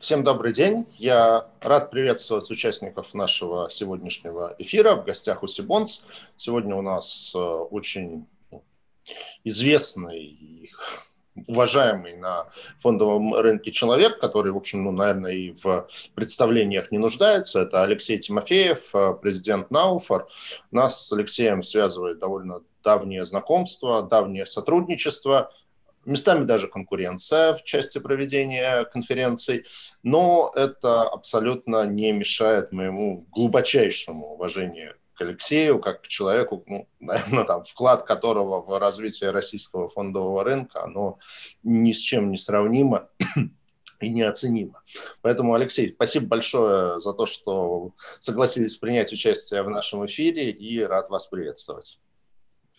Всем добрый день. Я рад приветствовать участников нашего сегодняшнего эфира. В гостях у Сибонс. Сегодня у нас э, очень известный и уважаемый на фондовом рынке человек, который, в общем, ну, наверное, и в представлениях не нуждается. Это Алексей Тимофеев, э, президент Науфор. Нас с Алексеем связывает довольно давнее знакомство, давнее сотрудничество местами даже конкуренция в части проведения конференций, но это абсолютно не мешает моему глубочайшему уважению к Алексею, как к человеку, ну, наверное, там, вклад которого в развитие российского фондового рынка, оно ни с чем не сравнимо и неоценимо. Поэтому, Алексей, спасибо большое за то, что согласились принять участие в нашем эфире и рад вас приветствовать.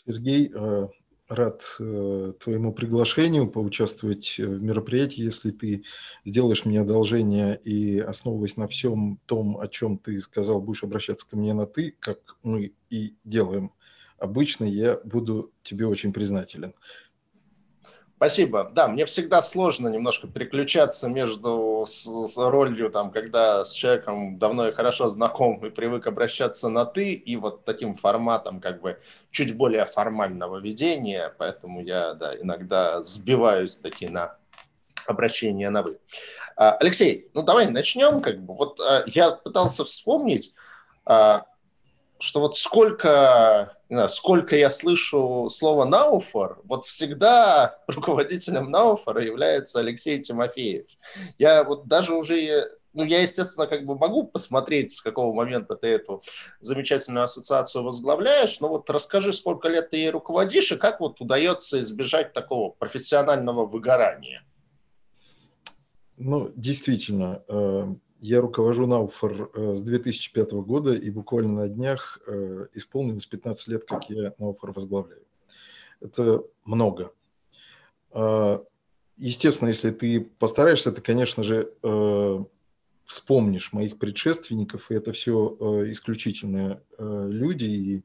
Сергей, э, рад э, твоему приглашению поучаствовать в мероприятии. Если ты сделаешь мне одолжение и, основываясь на всем том, о чем ты сказал, будешь обращаться ко мне на «ты», как мы и делаем обычно, я буду тебе очень признателен. Спасибо. Да, мне всегда сложно немножко переключаться между с, с ролью, там, когда с человеком давно и хорошо знаком и привык обращаться на «ты», и вот таким форматом как бы чуть более формального ведения, поэтому я да, иногда сбиваюсь таки на обращение на «вы». А, Алексей, ну давай начнем. Как бы. Вот а, я пытался вспомнить, а, что вот сколько, знаю, сколько я слышу слово «науфор», вот всегда руководителем «науфора» является Алексей Тимофеев. Я вот даже уже ну, я, естественно, как бы могу посмотреть, с какого момента ты эту замечательную ассоциацию возглавляешь, но вот расскажи, сколько лет ты ей руководишь и как вот удается избежать такого профессионального выгорания? Ну, действительно, э, я руковожу Науфор э, с 2005 года, и буквально на днях э, исполнилось 15 лет, как я Науфор возглавляю. Это много. А, естественно, если ты постараешься, ты, конечно же, э, вспомнишь моих предшественников, и это все исключительные люди и,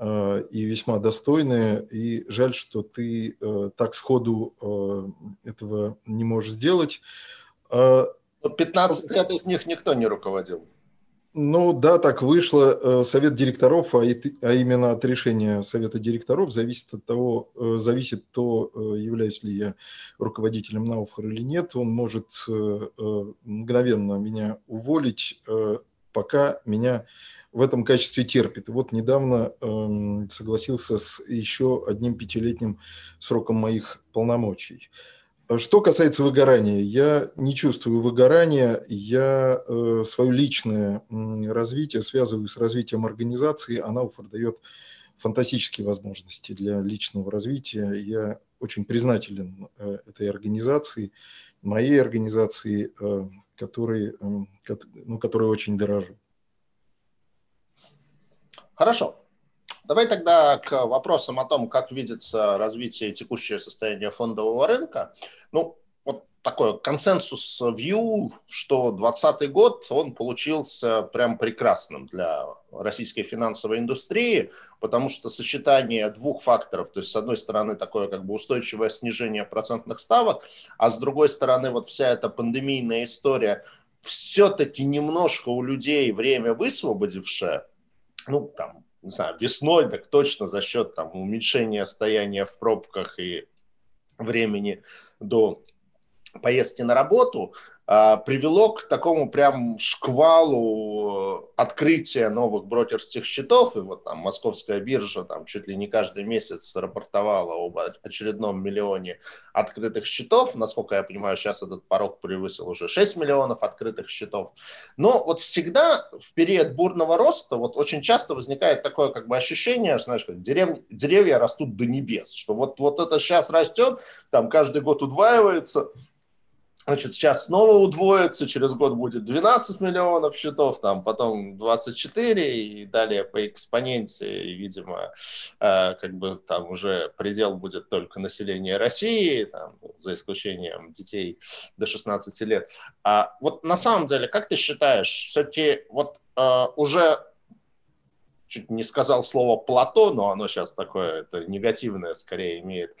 и весьма достойные. И жаль, что ты так сходу этого не можешь сделать. А, 15 что... лет из них никто не руководил. Ну да, так вышло. Э, совет директоров, а, а именно от решения совета директоров зависит от того, э, зависит то, э, являюсь ли я руководителем Науфор или нет. Он может мгновенно меня уволить, пока меня в этом качестве терпит. Вот недавно эм, согласился с еще одним пятилетним сроком моих полномочий. Что касается выгорания, я не чувствую выгорания, я э, свое личное развитие связываю с развитием организации, она дает фантастические возможности для личного развития. Я очень признателен э, этой организации, моей организации, э, которой, э, ну, которой очень дорожу. Хорошо. Давай тогда к вопросам о том, как видится развитие текущее состояние фондового рынка. Ну, вот такой консенсус view, что 2020 год, он получился прям прекрасным для российской финансовой индустрии, потому что сочетание двух факторов, то есть с одной стороны такое как бы устойчивое снижение процентных ставок, а с другой стороны вот вся эта пандемийная история, все-таки немножко у людей время высвободившее, ну, там, не знаю, весной, так точно за счет там, уменьшения стояния в пробках и времени до поездки на работу, привело к такому прям шквалу открытия новых брокерских счетов. И вот там московская биржа там чуть ли не каждый месяц рапортовала об очередном миллионе открытых счетов. Насколько я понимаю, сейчас этот порог превысил уже 6 миллионов открытых счетов. Но вот всегда в период бурного роста вот очень часто возникает такое как бы ощущение, знаешь, как дерев... деревья растут до небес, что вот, вот это сейчас растет, там каждый год удваивается, Значит, сейчас снова удвоится, через год будет 12 миллионов счетов, там потом 24 и далее по экспоненте, и, видимо, э, как бы там уже предел будет только население России, там, за исключением детей до 16 лет. А вот на самом деле, как ты считаешь, все-таки вот э, уже чуть не сказал слово плато, но оно сейчас такое, это негативное скорее имеет.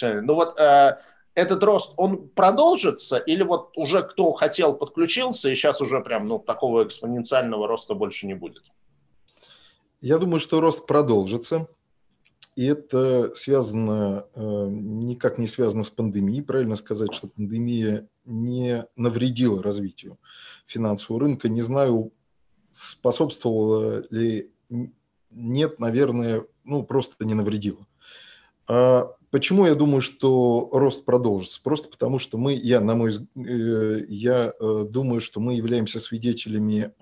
Ну вот э, этот рост, он продолжится или вот уже кто хотел, подключился, и сейчас уже прям ну, такого экспоненциального роста больше не будет? Я думаю, что рост продолжится. И это связано, э, никак не связано с пандемией. Правильно сказать, что пандемия не навредила развитию финансового рынка. Не знаю, способствовала ли... Нет, наверное, ну, просто не навредила. Почему я думаю, что рост продолжится? Просто потому, что мы, я, на мой э, я э, думаю, что мы являемся свидетелями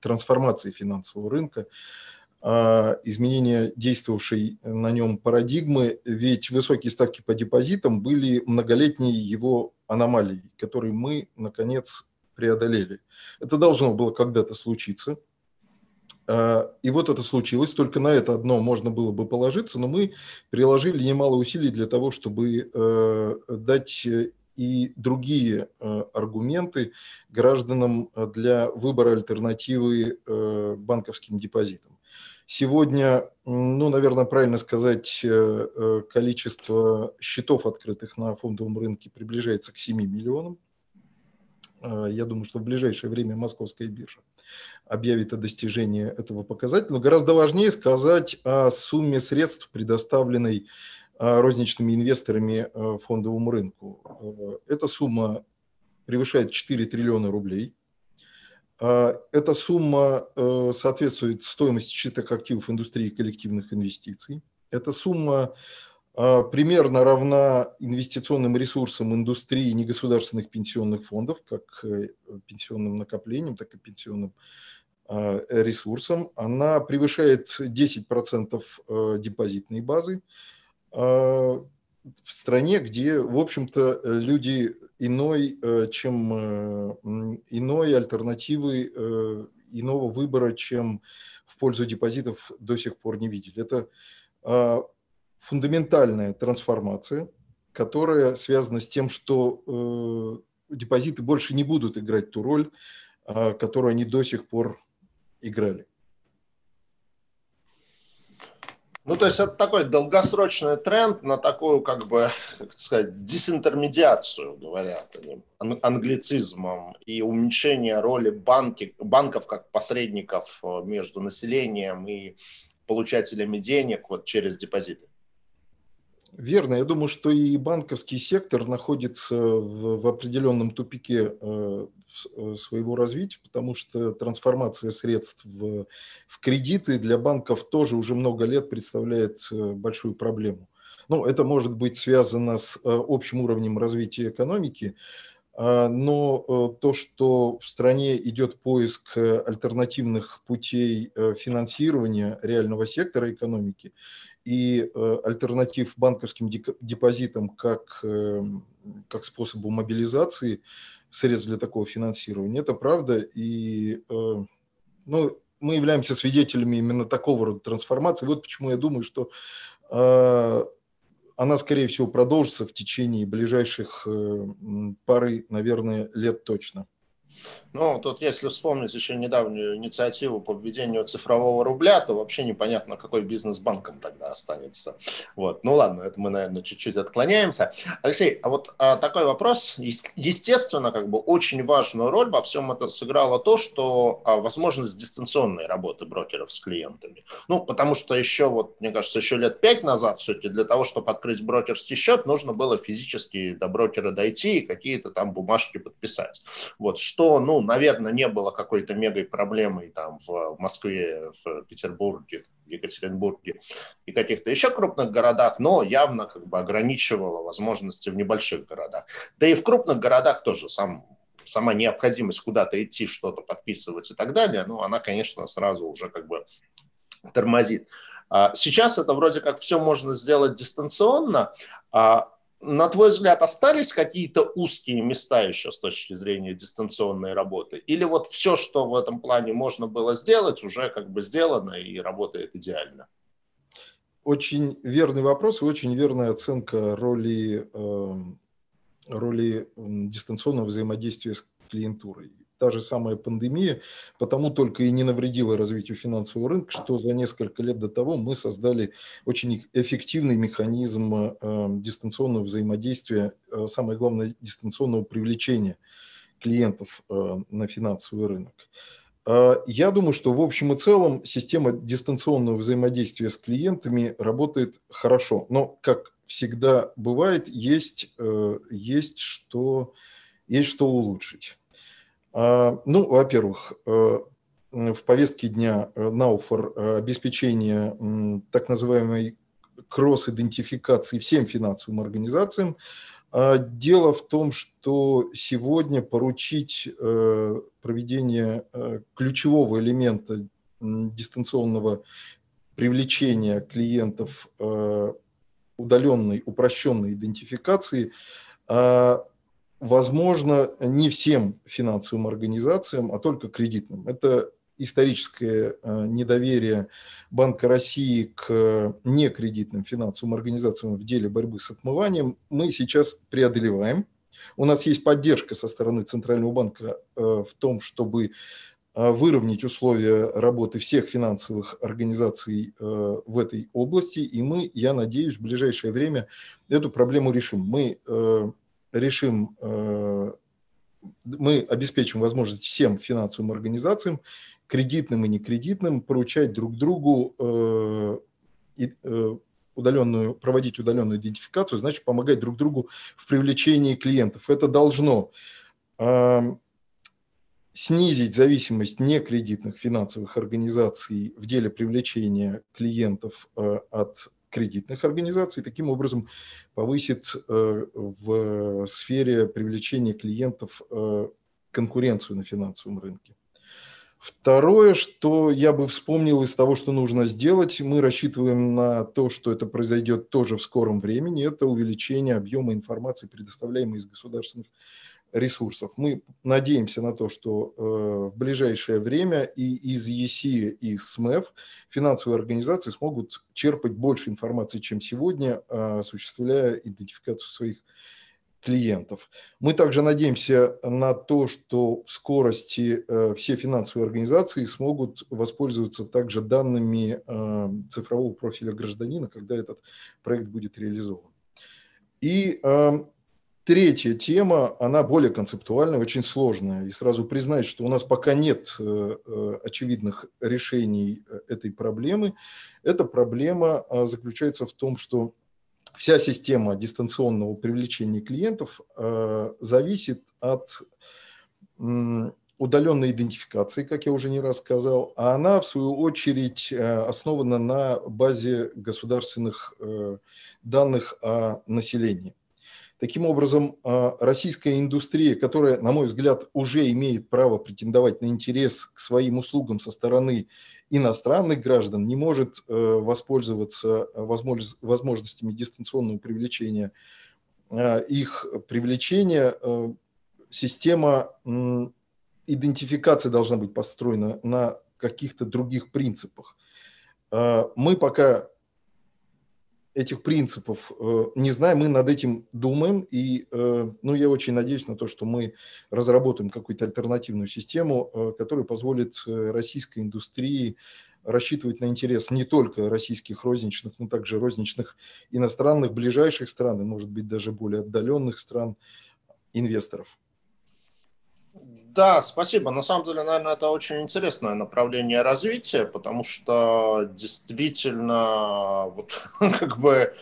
трансформации финансового рынка. А, изменения действовавшей на нем парадигмы, ведь высокие ставки по депозитам были многолетней его аномалией, которую мы, наконец, преодолели. Это должно было когда-то случиться. А, и вот это случилось, только на это одно можно было бы положиться, но мы приложили немало усилий для того, чтобы э, дать и другие э, аргументы гражданам для выбора альтернативы э, банковским депозитам. Сегодня, ну, наверное, правильно сказать, э, э, количество счетов, открытых на фондовом рынке, приближается к 7 миллионам. Э, я думаю, что в ближайшее время московская биржа объявит о достижении этого показателя. Но гораздо важнее сказать о сумме средств, предоставленной розничными инвесторами фондовому рынку. Эта сумма превышает 4 триллиона рублей. А, эта сумма э, соответствует стоимости чистых активов индустрии коллективных инвестиций. Эта сумма а, примерно равна инвестиционным ресурсам индустрии негосударственных пенсионных фондов, как э, пенсионным накоплениям, так и пенсионным а, ресурсам. Она превышает 10% э, депозитной базы в стране, где, в общем-то, люди иной, э, чем иной альтернативы, иного выбора, чем в пользу депозитов до сих пор не видели. Это а, фундаментальная трансформация, которая связана с тем, что депозиты больше не будут играть ту роль, а, которую они до сих пор играли. Ну, то есть это такой долгосрочный тренд на такую, как бы, как сказать, дезинтермедиацию, говорят они, англицизмом, и уменьшение роли банки, банков как посредников э, между населением и получателями денег вот через депозиты. Верно. Я думаю, что и банковский сектор находится в, в определенном тупике э, э, своего развития, потому что трансформация средств в, в кредиты для банков тоже уже много лет представляет э, большую проблему. Ну, это может быть связано с общим уровнем развития экономики, но то, что в стране идет поиск альтернативных путей финансирования реального сектора экономики, и э, альтернатив банковским депозитам как, э, как способу мобилизации средств для такого финансирования. Это правда. И э, ну, мы являемся свидетелями именно такого рода трансформации. Вот почему я думаю, что она, скорее всего, продолжится в течение ближайших пары, наверное, лет точно. Ну, тут если вспомнить еще недавнюю инициативу по введению цифрового рубля, то вообще непонятно, какой бизнес банком тогда останется. Вот. Ну ладно, это мы, наверное, чуть-чуть отклоняемся. Алексей, а вот а, такой вопрос. Естественно, как бы очень важную роль во всем это сыграло то, что а, возможность дистанционной работы брокеров с клиентами. Ну, потому что еще, вот, мне кажется, еще лет пять назад все-таки для того, чтобы открыть брокерский счет, нужно было физически до брокера дойти и какие-то там бумажки подписать. Вот, что, ну, наверное, не было какой-то мегой проблемой там в Москве, в Петербурге, в Екатеринбурге и каких-то еще крупных городах, но явно как бы ограничивало возможности в небольших городах. Да и в крупных городах тоже сам сама необходимость куда-то идти, что-то подписывать и так далее, ну, она, конечно, сразу уже как бы тормозит. А сейчас это вроде как все можно сделать дистанционно, а на твой взгляд, остались какие-то узкие места еще с точки зрения дистанционной работы? Или вот все, что в этом плане можно было сделать, уже как бы сделано и работает идеально? Очень верный вопрос и очень верная оценка роли, эм, роли дистанционного взаимодействия с клиентурой. Та же самая пандемия, потому только и не навредила развитию финансового рынка, что за несколько лет до того мы создали очень эффективный механизм э, дистанционного взаимодействия, э, самое главное, дистанционного привлечения клиентов э, на финансовый рынок. Я думаю, что в общем и целом система дистанционного взаимодействия с клиентами работает хорошо, но, как всегда бывает, есть, есть, что, есть что улучшить. А, ну, во-первых, э, в повестке дня э, Науфор э, обеспечение так называемой кросс-идентификации всем финансовым организациям. А, дело в том, что сегодня поручить проведение ключевого элемента дистанционного привлечения клиентов удаленной, упрощенной идентификации а, возможно, не всем финансовым организациям, а только кредитным. Это историческое э, недоверие Банка России к некредитным финансовым организациям в деле борьбы с отмыванием мы сейчас преодолеваем. У нас есть поддержка со стороны Центрального банка э, в том, чтобы э, выровнять условия работы всех финансовых организаций в этой области, и мы, я надеюсь, в ближайшее время эту проблему решим. Мы решим, э, мы обеспечим возможность всем финансовым организациям, кредитным и некредитным, поручать друг другу э, э, удаленную, проводить удаленную идентификацию, значит, помогать друг другу в привлечении клиентов. Это должно снизить зависимость некредитных финансовых организаций в деле привлечения клиентов от кредитных организаций, таким образом повысит э, в сфере привлечения клиентов э, конкуренцию на финансовом рынке. Второе, что я бы вспомнил из того, что нужно сделать, мы рассчитываем на то, что это произойдет тоже в скором времени, это увеличение объема информации, предоставляемой из государственных ресурсов. Мы надеемся на то, что э, в ближайшее время и из ЕСИ, и из СМЭФ финансовые организации смогут черпать больше информации, чем сегодня, осуществляя идентификацию своих клиентов. Мы также надеемся на то, что в скорости э, все финансовые организации смогут воспользоваться также данными э, цифрового профиля гражданина, когда этот проект будет реализован. И Третья тема, она более концептуальная, очень сложная. И сразу признать, что у нас пока нет э, э, очевидных решений э, этой проблемы. Эта проблема заключается в том, что вся система дистанционного привлечения клиентов зависит от удаленной идентификации, как я уже не раз сказал, а она, в свою очередь, основана на базе государственных данных о населении. Таким образом, а, российская индустрия, которая, на мой взгляд, уже имеет право претендовать на интерес к своим услугам со стороны иностранных граждан, не может э, воспользоваться возможностями дистанционного привлечения а, их привлечения. Э, система идентификации должна быть построена на каких-то других принципах. А, мы пока этих принципов э, не знаем, мы над этим думаем, и э, ну, я очень надеюсь на то, что мы разработаем какую-то альтернативную систему, э, которая позволит российской индустрии рассчитывать на интерес не только российских розничных, но также розничных иностранных, ближайших стран, и, может быть, даже более отдаленных стран инвесторов. Да, спасибо. На самом деле, наверное, это очень интересное направление развития, потому что действительно, вот как бы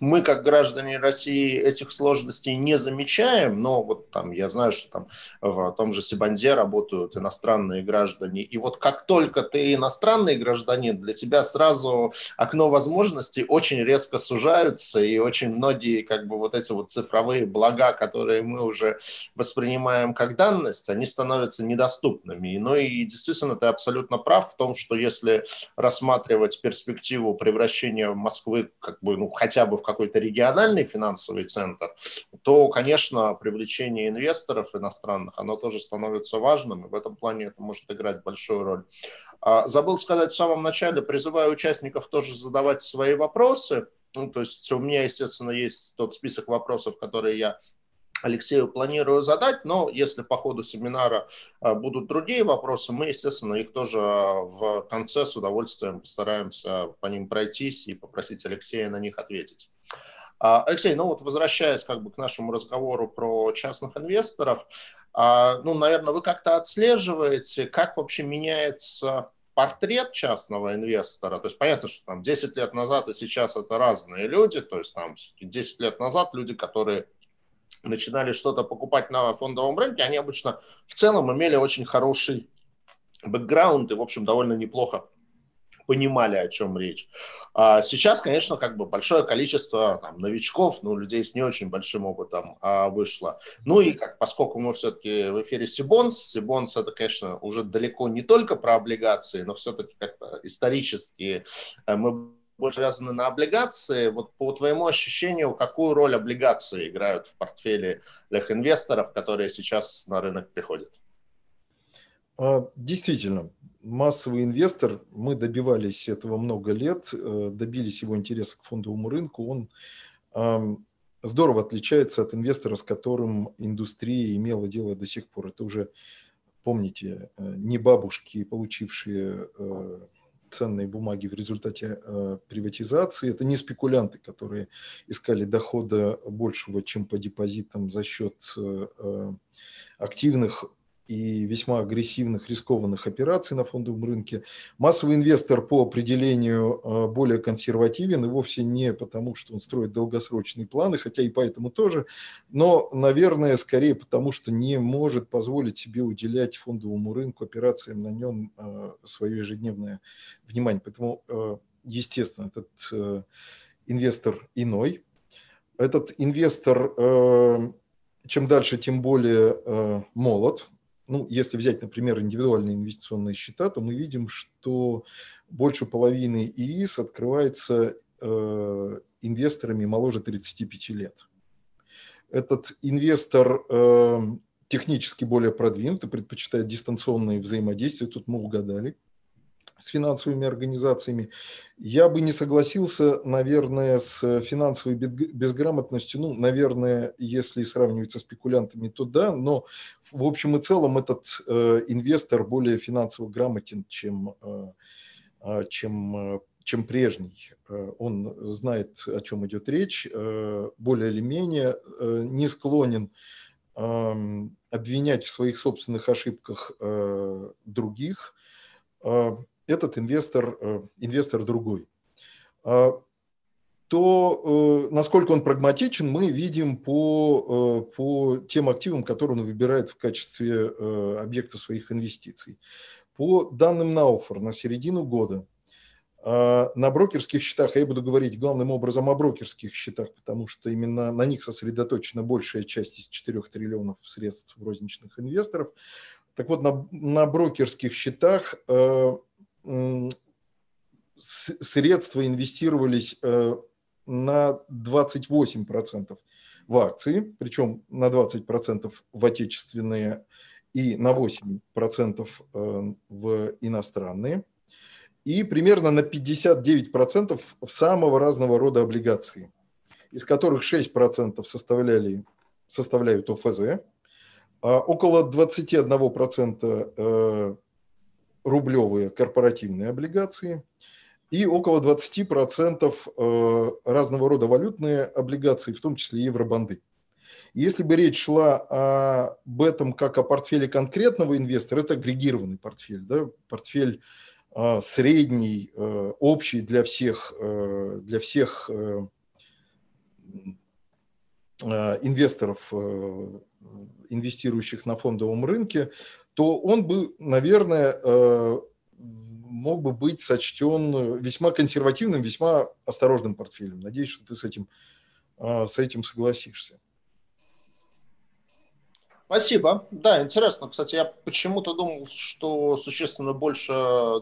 мы, как граждане России, этих сложностей не замечаем, но вот там я знаю, что там в том же Сибанде работают иностранные граждане, и вот как только ты иностранный гражданин, для тебя сразу окно возможностей очень резко сужаются, и очень многие как бы вот эти вот цифровые блага, которые мы уже воспринимаем как данность, есть они становятся недоступными. Ну и действительно, ты абсолютно прав в том, что если рассматривать перспективу превращения Москвы как бы, ну, хотя бы в какой-то региональный финансовый центр, то, конечно, привлечение инвесторов иностранных, оно тоже становится важным, и в этом плане это может играть большую роль. А, забыл сказать в самом начале, призываю участников тоже задавать свои вопросы. Ну, то есть у меня, естественно, есть тот список вопросов, которые я Алексею планирую задать, но если по ходу семинара а, будут другие вопросы, мы, естественно, их тоже в конце с удовольствием постараемся по ним пройтись и попросить Алексея на них ответить. А, Алексей, ну вот возвращаясь как бы к нашему разговору про частных инвесторов, а, ну, наверное, вы как-то отслеживаете, как вообще меняется портрет частного инвестора, то есть понятно, что там 10 лет назад и сейчас это разные люди, то есть там 10 лет назад люди, которые начинали что-то покупать на фондовом рынке, они обычно в целом имели очень хороший бэкграунд и, в общем, довольно неплохо понимали, о чем речь. А сейчас, конечно, как бы большое количество там, новичков, ну, людей с не очень большим опытом а, вышло. Ну и как, поскольку мы все-таки в эфире Сибонс, Сибонс это, конечно, уже далеко не только про облигации, но все-таки как-то исторически э, мы больше связаны на облигации. Вот по твоему ощущению, какую роль облигации играют в портфеле для инвесторов, которые сейчас на рынок приходят? А, действительно, массовый инвестор, мы добивались этого много лет, э, добились его интереса к фондовому рынку, он здорово отличается от инвестора, с которым индустрия имела дело до сих пор. Это уже, помните, э, не бабушки, получившие э, ценные бумаги в результате приватизации. Это не спекулянты, которые искали дохода большего, чем по депозитам за счет активных и весьма агрессивных рискованных операций на фондовом рынке. Массовый инвестор по определению э, более консервативен и вовсе не потому, что он строит долгосрочные планы, хотя и поэтому тоже, но, наверное, скорее потому, что не может позволить себе уделять фондовому рынку операциям на нем э, свое ежедневное внимание. Поэтому, э, естественно, этот инвестор иной. Этот инвестор чем дальше, тем более молод, ну, если взять, например, индивидуальные инвестиционные счета, то мы видим, что больше половины ИИС открывается э, инвесторами моложе 35 лет. Этот инвестор э, технически более продвинутый, предпочитает дистанционные взаимодействия, тут мы угадали с финансовыми организациями. Я бы не согласился, наверное, с финансовой безграмотностью. Ну, наверное, если сравнивать со спекулянтами, то да, но в общем и целом этот э, инвестор более финансово грамотен, чем, э, а, чем, э, чем прежний. Э, он знает, о чем идет речь, э, более или менее э, не склонен э, обвинять в своих собственных ошибках э, других. Этот инвестор, э, инвестор другой. А, то э, насколько он прагматичен, мы видим по, э, по тем активам, которые он выбирает в качестве объекта своих инвестиций. По данным Науфор на середину года а, на брокерских счетах, а я буду говорить главным образом о брокерских счетах, потому что именно на них сосредоточена большая часть из 4 триллионов средств розничных инвесторов. Так вот, на, на брокерских счетах средства инвестировались э, на 28% в акции, причем на 20% в отечественные и на 8% э, в иностранные, и примерно на 59% в самого разного рода облигации, из которых 6% составляли, составляют ОФЗ, а около 21% рублевые корпоративные облигации и около 20% э, разного рода валютные облигации, в том числе евробанды. Если бы речь шла об этом как о портфеле конкретного инвестора, это агрегированный портфель, да, портфель э, средний, э, общий для всех, для всех инвесторов, инвестирующих на фондовом рынке, то он бы, наверное, э, мог бы быть сочтен весьма консервативным, весьма осторожным портфелем. Надеюсь, что ты с этим, э, с этим согласишься. Спасибо. Да, интересно. Кстати, я почему-то думал, что существенно больше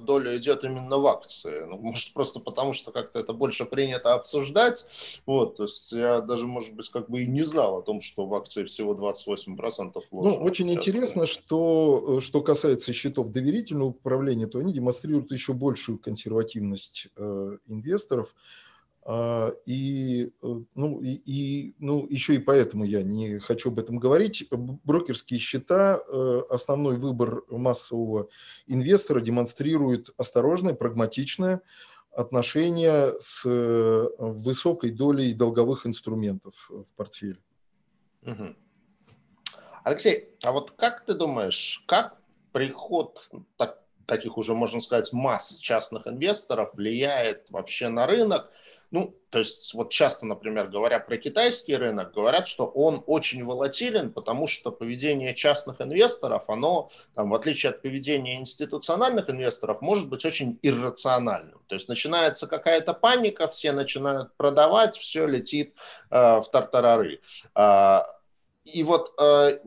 доля идет именно в акции. Ну, может, просто потому, что как-то это больше принято обсуждать. Вот, то есть я даже, может быть, как бы и не знал о том, что в акции всего 28% вложено. Ну, очень интересно, что, что касается счетов доверительного управления, то они демонстрируют еще большую консервативность э, инвесторов. А, и, э, ну, и, и, ну, еще и поэтому я не хочу об этом говорить. Брокерские счета, э, основной выбор массового инвестора демонстрирует осторожное, прагматичное отношение с э, высокой долей долговых инструментов в портфеле. Угу. Алексей, а вот как ты думаешь, как приход так, таких уже, можно сказать, масс частных инвесторов влияет вообще на рынок? Ну, то есть вот часто, например, говоря про китайский рынок, говорят, что он очень волатилен, потому что поведение частных инвесторов, оно, там, в отличие от поведения институциональных инвесторов, может быть очень иррациональным. То есть начинается какая-то паника, все начинают продавать, все летит э, в тартарары. Э, и вот э,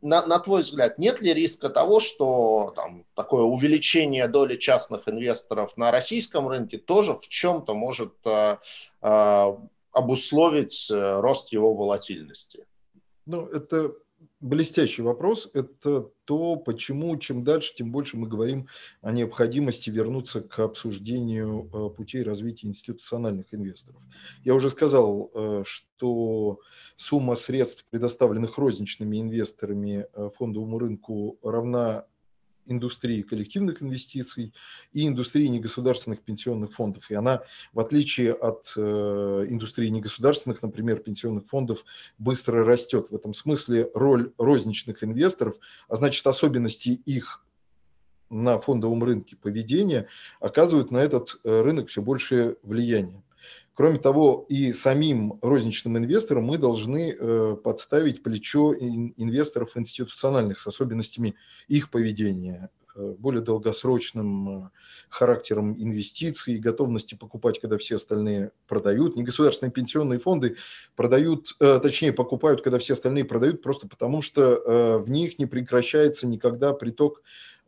на, на твой взгляд, нет ли риска того, что там, такое увеличение доли частных инвесторов на российском рынке тоже в чем-то может э, э, обусловить э, рост его волатильности? Ну, это блестящий вопрос. Это то, почему чем дальше, тем больше мы говорим о необходимости вернуться к обсуждению э, путей развития институциональных инвесторов. Я уже сказал, э, что сумма средств, предоставленных розничными инвесторами э, фондовому рынку, равна индустрии коллективных инвестиций и индустрии негосударственных пенсионных фондов. И она, в отличие от э, индустрии негосударственных, например, пенсионных фондов, быстро растет. В этом смысле роль розничных инвесторов, а значит особенности их на фондовом рынке поведения оказывают на этот э, рынок все большее влияние. Кроме того, и самим розничным инвесторам мы должны э, подставить плечо инвесторов институциональных с особенностями их поведения, э, более долгосрочным э, характером инвестиций, готовности покупать, когда все остальные продают. Негосударственные пенсионные фонды продают, точнее покупают, когда все остальные продают, просто потому что в них не прекращается никогда приток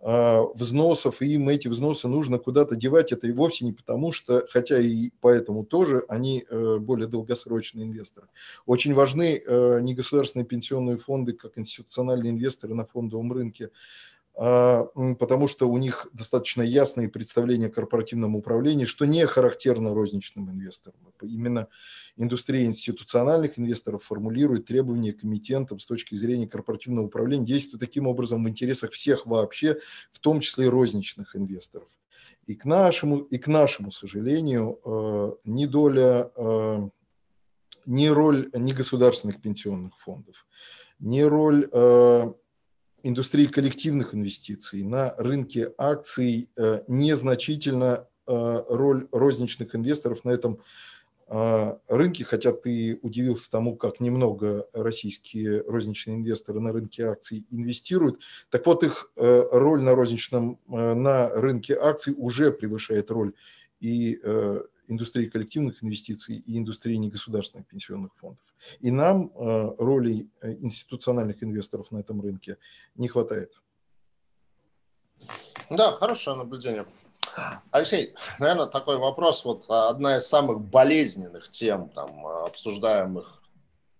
взносов, и им эти взносы нужно куда-то девать. Это и вовсе не потому, что, хотя и поэтому тоже, они э, более долгосрочные инвесторы. Очень важны э, негосударственные пенсионные фонды, как институциональные инвесторы на фондовом рынке, а, потому что у них достаточно ясные представления о корпоративном управлении, что не характерно розничным инвесторам. Именно индустрия институциональных инвесторов формулирует требования к эмитентам с точки зрения корпоративного управления, действует таким образом в интересах всех вообще, в том числе и розничных инвесторов. И к нашему, и к нашему сожалению, э, ни доля, ни роль негосударственных пенсионных фондов, ни роль индустрии коллективных инвестиций, на рынке акций э, незначительно э, роль розничных инвесторов на этом э, рынке, хотя ты удивился тому, как немного российские розничные инвесторы на рынке акций инвестируют. Так вот, их роль на розничном, на рынке акций уже превышает роль и индустрии коллективных инвестиций и индустрии негосударственных пенсионных фондов. И нам э, роли э, институциональных инвесторов на этом рынке не хватает. Да, хорошее наблюдение. Алексей, наверное, такой вопрос. Вот одна из самых болезненных тем, там, обсуждаемых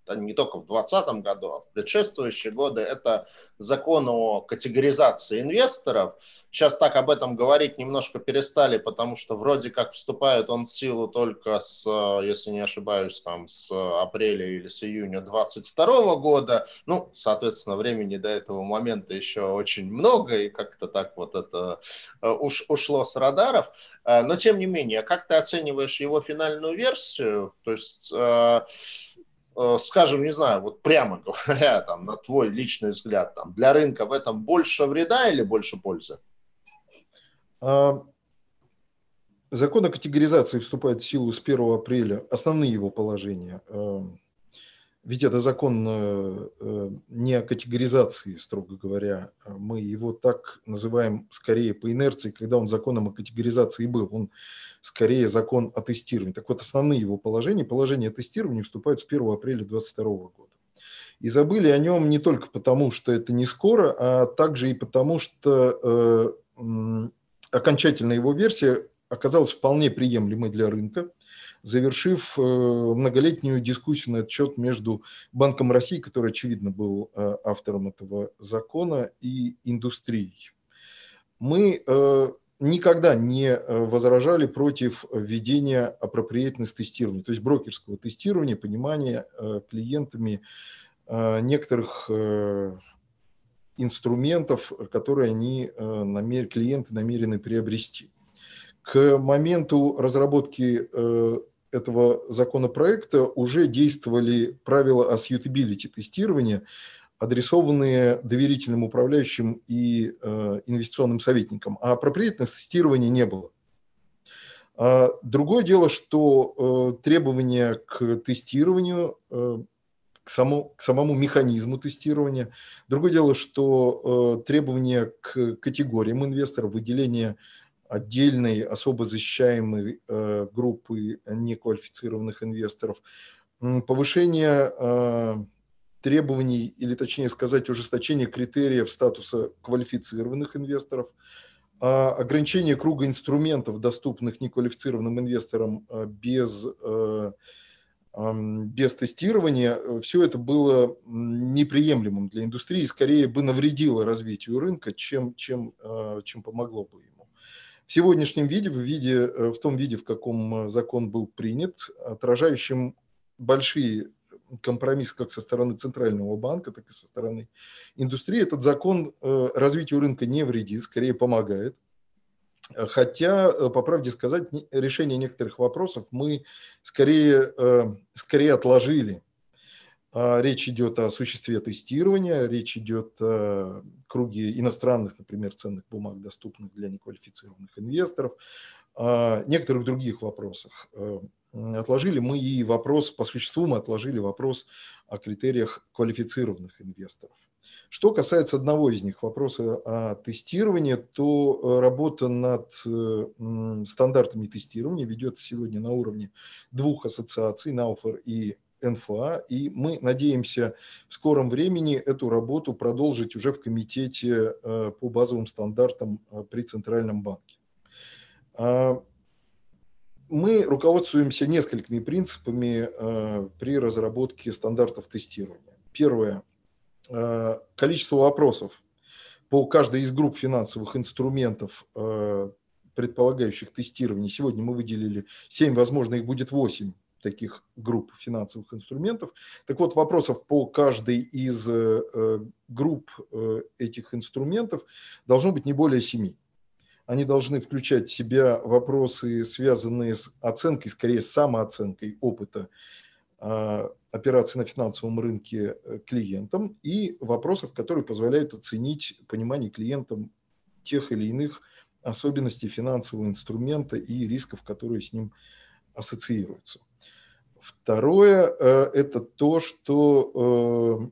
не только в 2020 году, а в предшествующие годы, это закон о категоризации инвесторов. Сейчас так об этом говорить немножко перестали, потому что вроде как вступает он в силу только с, если не ошибаюсь, там с апреля или с июня 2022 года. Ну, соответственно, времени до этого момента еще очень много, и как-то так вот это э, уш, ушло с радаров. Э, но, тем не менее, как ты оцениваешь его финальную версию? То есть э, скажем, не знаю, вот прямо говоря, там, на твой личный взгляд, там, для рынка в этом больше вреда или больше пользы? А, закон о категоризации вступает в силу с 1 апреля. Основные его положения. Ведь это закон э, не о категоризации, строго говоря. Мы его так называем скорее по инерции, когда он законом о категоризации был. Он скорее закон о тестировании. Так вот, основные его положения, положения тестирования вступают с 1 апреля 2022 года. И забыли о нем не только потому, что это не скоро, а также и потому, что э, окончательная его версия оказалась вполне приемлемой для рынка, завершив э, многолетнюю дискуссию на этот счет между Банком России, который, очевидно, был э, автором этого закона, и индустрией. Мы э, никогда не возражали против введения appropriateness тестирования, то есть брокерского тестирования, понимания клиентами некоторых инструментов, которые они, клиенты намерены приобрести. К моменту разработки этого законопроекта уже действовали правила о suitability тестирования, адресованные доверительным управляющим и э, инвестиционным советникам, а апроприатность тестирования не было. А другое дело, что э, требования к тестированию, э, к, само, к самому механизму тестирования, другое дело, что требования к категориям инвесторов, выделение отдельной особо защищаемой э, группы неквалифицированных инвесторов, повышение э, требований, или точнее сказать, ужесточение критериев статуса квалифицированных инвесторов, а ограничение круга инструментов, доступных неквалифицированным инвесторам э, без, без тестирования, все это было неприемлемым для индустрии, скорее бы навредило развитию рынка, чем, чем, чем помогло бы им. В сегодняшнем виде, в, виде, э, в том виде, в каком э, закон был принят, отражающим большие компромиссы как со стороны Центрального банка, так и со стороны индустрии, этот закон э, развитию рынка не вредит, скорее помогает. Хотя, по правде сказать, решение некоторых вопросов мы скорее, скорее отложили речь идет о существе тестирования, речь идет о круге иностранных, например, ценных бумаг, доступных для неквалифицированных инвесторов, о некоторых других вопросах. Э, отложили мы и вопрос, по существу мы отложили вопрос о критериях квалифицированных инвесторов. Что касается одного из них, вопроса о тестировании, то э, работа над э, стандартами тестирования ведется сегодня на уровне двух ассоциаций, Науфер и НФА, и мы надеемся в скором времени эту работу продолжить уже в комитете э, по базовым стандартам э, при Центральном банке. А, мы руководствуемся несколькими принципами э, при разработке стандартов тестирования. Первое – количество вопросов по каждой из групп финансовых инструментов, предполагающих тестирование. Сегодня мы выделили 7, возможно, их будет 8 таких групп финансовых инструментов. Так вот, вопросов по каждой из э, э, групп э, этих инструментов должно быть не более семи. Они должны включать в себя вопросы, связанные с оценкой, скорее самооценкой опыта а, операций на финансовом рынке клиентам и вопросов, которые позволяют оценить понимание клиентам тех или иных особенностей финансового инструмента и рисков, которые с ним ассоциируются. Второе э, – это то, что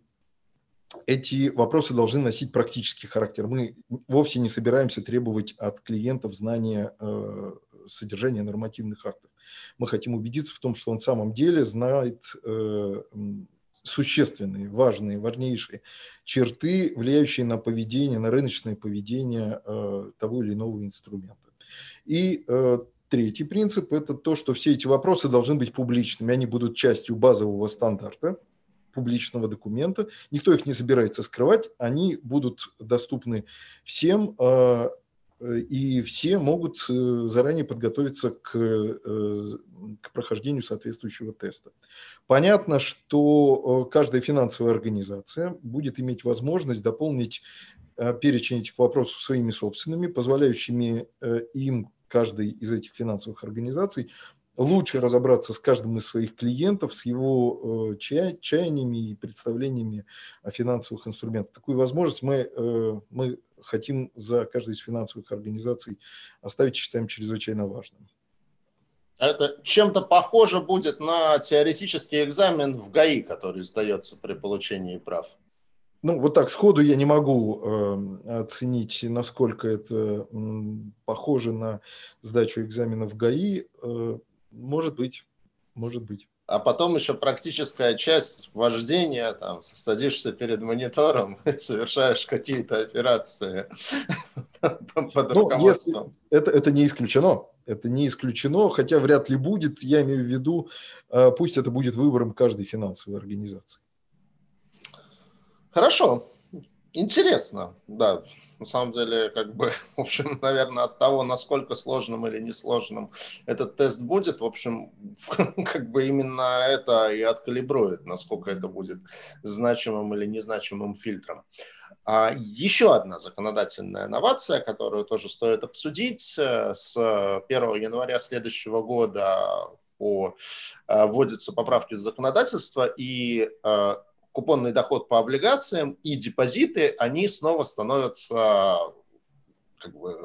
э, эти вопросы должны носить практический характер. Мы вовсе не собираемся требовать от клиентов знания э, содержания нормативных актов. Мы хотим убедиться в том, что он в самом деле знает существенные, важные, важнейшие черты, влияющие на поведение, на рыночное поведение того или иного инструмента. И Третий принцип – это то, что все эти вопросы должны быть публичными. Они будут частью базового стандарта, публичного документа. Никто их не собирается скрывать. Они будут доступны всем, а, и все могут э, заранее подготовиться к, э, к прохождению соответствующего теста. Понятно, что э, каждая финансовая организация будет иметь возможность дополнить перечень этих вопросов своими собственными, позволяющими им каждой из этих финансовых организаций, лучше разобраться с каждым из своих клиентов, с его э, чаяниями и представлениями о финансовых инструментах. Такую возможность мы, э, мы хотим за каждой из финансовых организаций оставить, считаем чрезвычайно важным. Это чем-то похоже будет на теоретический экзамен в ГАИ, который сдается при получении прав. Ну, вот так сходу я не могу э, оценить, насколько это э, похоже на сдачу экзамена в ГАИ. Э, может быть, может быть. А потом еще практическая часть вождения, там, садишься перед монитором и совершаешь какие-то операции под ну, руководством. Это, это не исключено. Это не исключено, хотя вряд ли будет. Я имею в виду, э, пусть это будет выбором каждой финансовой организации. Хорошо, интересно, да. на самом деле, как бы, в общем, наверное, от того, насколько сложным или несложным этот тест будет, в общем, как бы именно это и откалибрует, насколько это будет значимым или незначимым фильтром. А еще одна законодательная инновация, которую тоже стоит обсудить. Э, с 1 января следующего года по, э, вводятся поправки в законодательство, и э, купонный доход по облигациям и депозиты, они снова становятся как бы,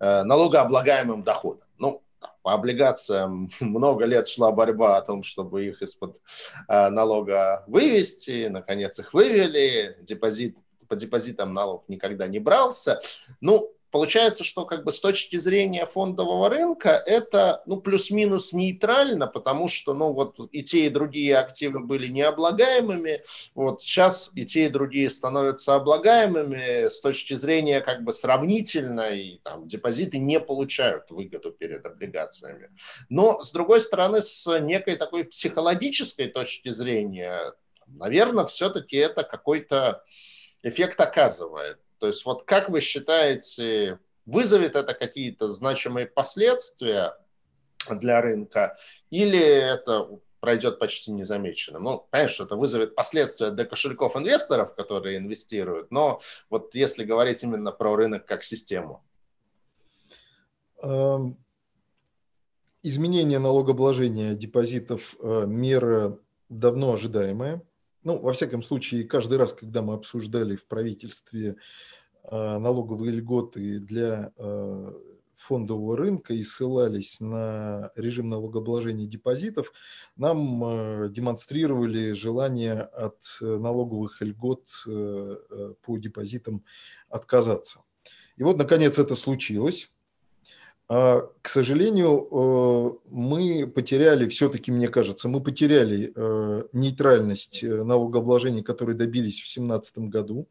налогооблагаемым доходом. Ну, по облигациям много лет шла борьба о том, чтобы их из-под налога вывести, наконец их вывели, депозит по депозитам налог никогда не брался. Ну, получается, что как бы с точки зрения фондового рынка это ну, плюс-минус нейтрально, потому что ну, вот и те, и другие активы были необлагаемыми. Вот сейчас и те, и другие становятся облагаемыми с точки зрения как бы сравнительно, и там депозиты не получают выгоду перед облигациями. Но, с другой стороны, с некой такой психологической точки зрения, наверное, все-таки это какой-то эффект оказывает. То есть вот как вы считаете, вызовет это какие-то значимые последствия для рынка или это пройдет почти незамеченным. Ну, конечно, это вызовет последствия для кошельков инвесторов, которые инвестируют, но вот если говорить именно про рынок как систему. Эм, изменение налогообложения депозитов э, – мера давно ожидаемая ну, во всяком случае, каждый раз, когда мы обсуждали в правительстве а, налоговые льготы для а, фондового рынка и ссылались на режим налогообложения депозитов, нам а, демонстрировали желание от налоговых льгот по депозитам отказаться. И вот, наконец, это случилось. А, к сожалению, э, мы потеряли, все-таки, мне кажется, мы потеряли э, нейтральность э, налогообложения, которые добились в 2017 году,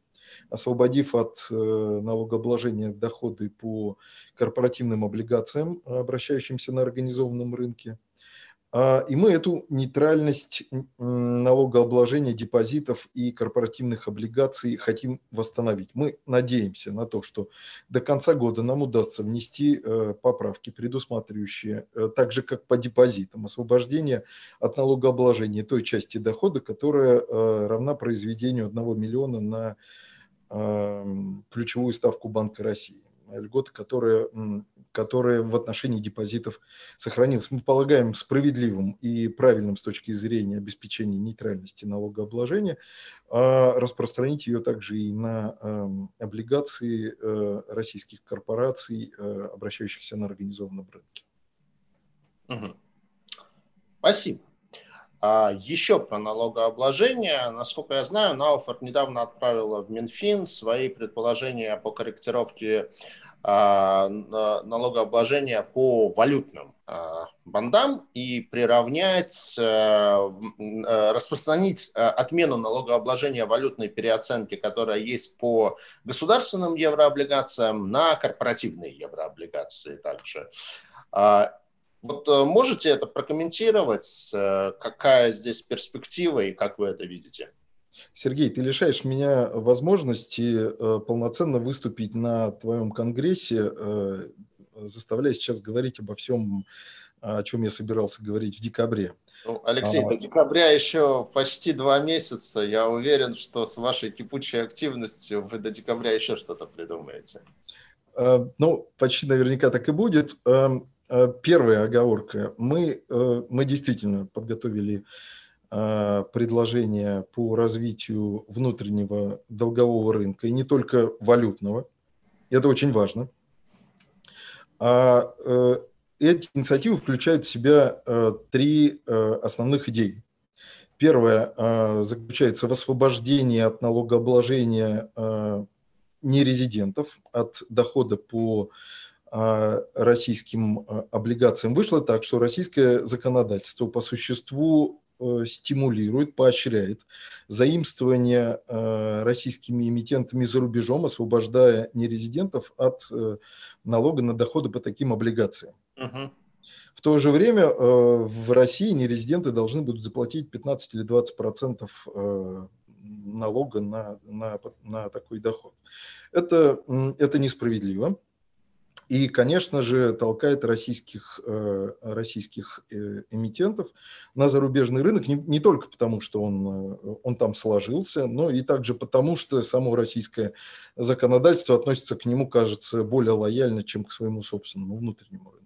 освободив от налогообложения доходы по корпоративным облигациям, обращающимся на организованном рынке. А, и мы эту нейтральность налогообложения депозитов и корпоративных облигаций хотим восстановить. Мы надеемся на то, что до конца года нам удастся внести э, поправки, предусматривающие, э, так же как по депозитам, освобождение от налогообложения той части дохода, которая э, равна произведению 1 миллиона на ключевую ставку Банка России льготы, которые, которые в отношении депозитов сохранилась. Мы полагаем справедливым и правильным с точки зрения обеспечения нейтральности налогообложения а распространить ее также и на эм, облигации э, российских корпораций, э, обращающихся на организованном рынке. Угу. Спасибо. А еще про налогообложение. Насколько я знаю, Науфорд недавно отправила в Минфин свои предположения по корректировке а, налогообложения по валютным а, бандам и приравнять, а, распространить отмену налогообложения валютной переоценки, которая есть по государственным еврооблигациям, на корпоративные еврооблигации также. Вот э, можете это прокомментировать? Э, какая здесь перспектива и как вы это видите? Сергей, ты лишаешь меня возможности э, полноценно выступить на твоем конгрессе, заставляя сейчас говорить обо всем, о чем я собирался говорить в декабре. Ну, Алексей, а... до декабря еще почти два месяца. Я уверен, что с вашей кипучей активностью вы до декабря еще что-то придумаете. Ну, почти наверняка так и будет. Э, первая оговорка. Мы, э, мы действительно подготовили э, предложение по развитию внутреннего долгового рынка, и не только валютного. Это очень важно. А эти инициативы включают в себя три основных идеи. Первая заключается в освобождении от налогообложения нерезидентов от дохода по российским а, облигациям вышло так, что российское законодательство по существу э, стимулирует, поощряет заимствование э, российскими эмитентами за рубежом, освобождая нерезидентов от э, налога на доходы по таким облигациям. В то же время в России нерезиденты должны будут заплатить 15 или 20 процентов налога на, на, на такой доход. Это, это несправедливо. И, конечно же, толкает российских, э, российских э, эмитентов на зарубежный рынок не, не только потому, что он, э, он там сложился, но и также потому, что само российское законодательство относится к нему, кажется, более лояльно, чем к своему собственному внутреннему рынку.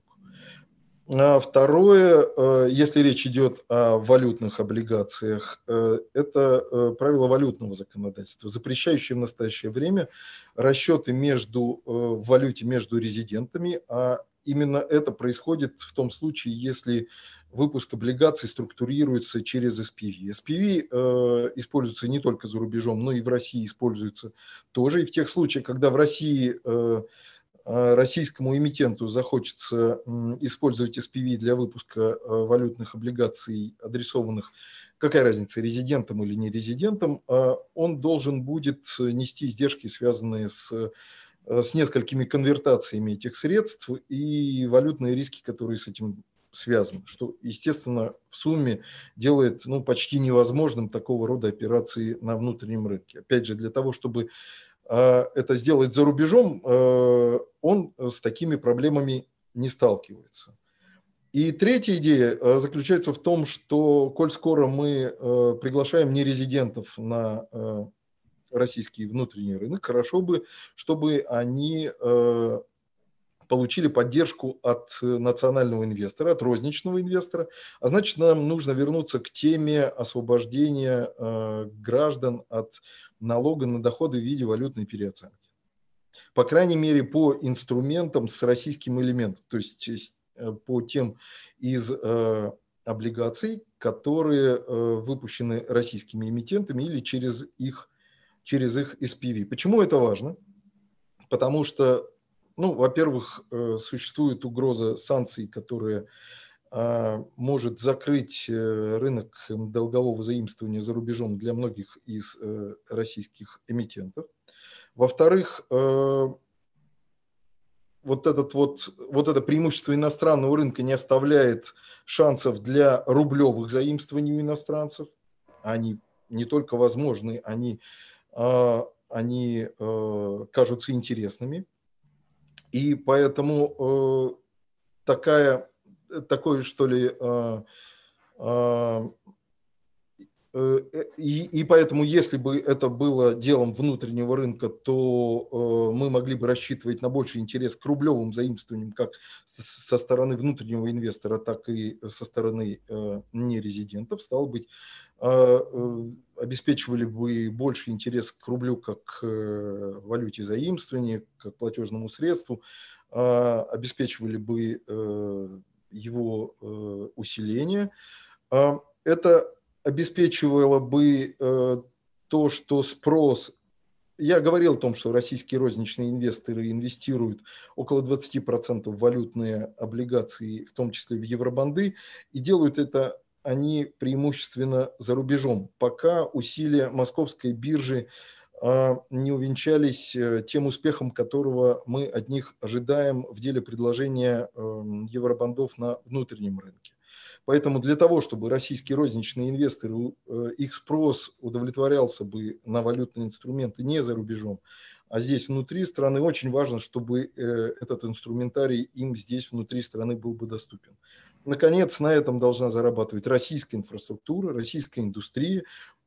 А второе, э, если речь идет о валютных облигациях, э, это э, правило валютного законодательства, запрещающее в настоящее время расчеты между, в валюте между резидентами, а именно это происходит в том случае, если выпуск облигаций структурируется через SPV. SPV используется не только за рубежом, но и в России используется тоже. И в тех случаях, когда в России а, российскому эмитенту захочется использовать SPV для выпуска а, валютных облигаций, адресованных, какая разница, резидентам или не резидентам, а, он должен будет нести издержки, связанные с, с несколькими конвертациями этих средств и валютные риски, которые с этим связаны, что, естественно, в сумме делает ну, почти невозможным такого рода операции на внутреннем рынке. Опять же, для того, чтобы это сделать за рубежом, э, он с такими проблемами не сталкивается. И третья идея э, заключается в том, что, коль скоро мы приглашаем нерезидентов на российский внутренний рынок, хорошо бы, чтобы они получили поддержку от национального инвестора, от розничного инвестора. А значит, нам нужно вернуться к теме освобождения граждан от налога на доходы в виде валютной переоценки. По крайней мере, по инструментам с российским элементом, то есть э, по тем из э, облигаций, которые э, выпущены российскими эмитентами или через их, через их SPV. Почему это важно? Потому что, ну, во-первых, существует угроза санкций, которые а, может закрыть э, рынок долгового заимствования за рубежом для многих из э, российских эмитентов. Во-вторых, э, вот, этот вот, вот это преимущество иностранного рынка не оставляет шансов для рублевых заимствований у иностранцев. Они не только возможны, они, а, они кажутся интересными. И поэтому такая такой, что ли, а, э, и, и поэтому, если бы это было делом внутреннего рынка, то э, мы могли бы рассчитывать на больший интерес к рублевым заимствованиям как со стороны внутреннего инвестора, так и со стороны э, нерезидентов. Стало быть, а, обеспечивали бы больше интерес к рублю как к валюте заимствования, как платежному средству, обеспечивали бы его э, усиления. А, это обеспечивало бы э, то, что спрос я говорил о том, что российские розничные инвесторы инвестируют около 20% в валютные облигации, в том числе в евробанды, и делают это они преимущественно за рубежом, пока усилия московской биржи а, не увенчались э, тем успехом, которого мы от них ожидаем в деле предложения эм, евробандов на внутреннем рынке. Поэтому для того, чтобы российские розничные инвесторы, э, их спрос удовлетворялся бы на валютные инструменты не за рубежом, а здесь внутри страны, очень важно, чтобы э, этот инструментарий им здесь внутри страны был бы доступен. Наконец, на этом должна зарабатывать российская инфраструктура, российская индустрия,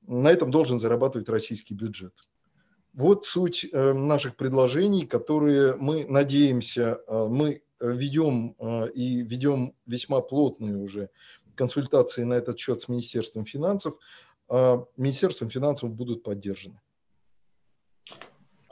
на этом должен зарабатывать российский бюджет. Вот суть э, наших предложений, которые мы надеемся, мы ведем э, и ведем весьма плотные уже консультации на этот счет с Министерством финансов. Министерством финансов будут поддержаны.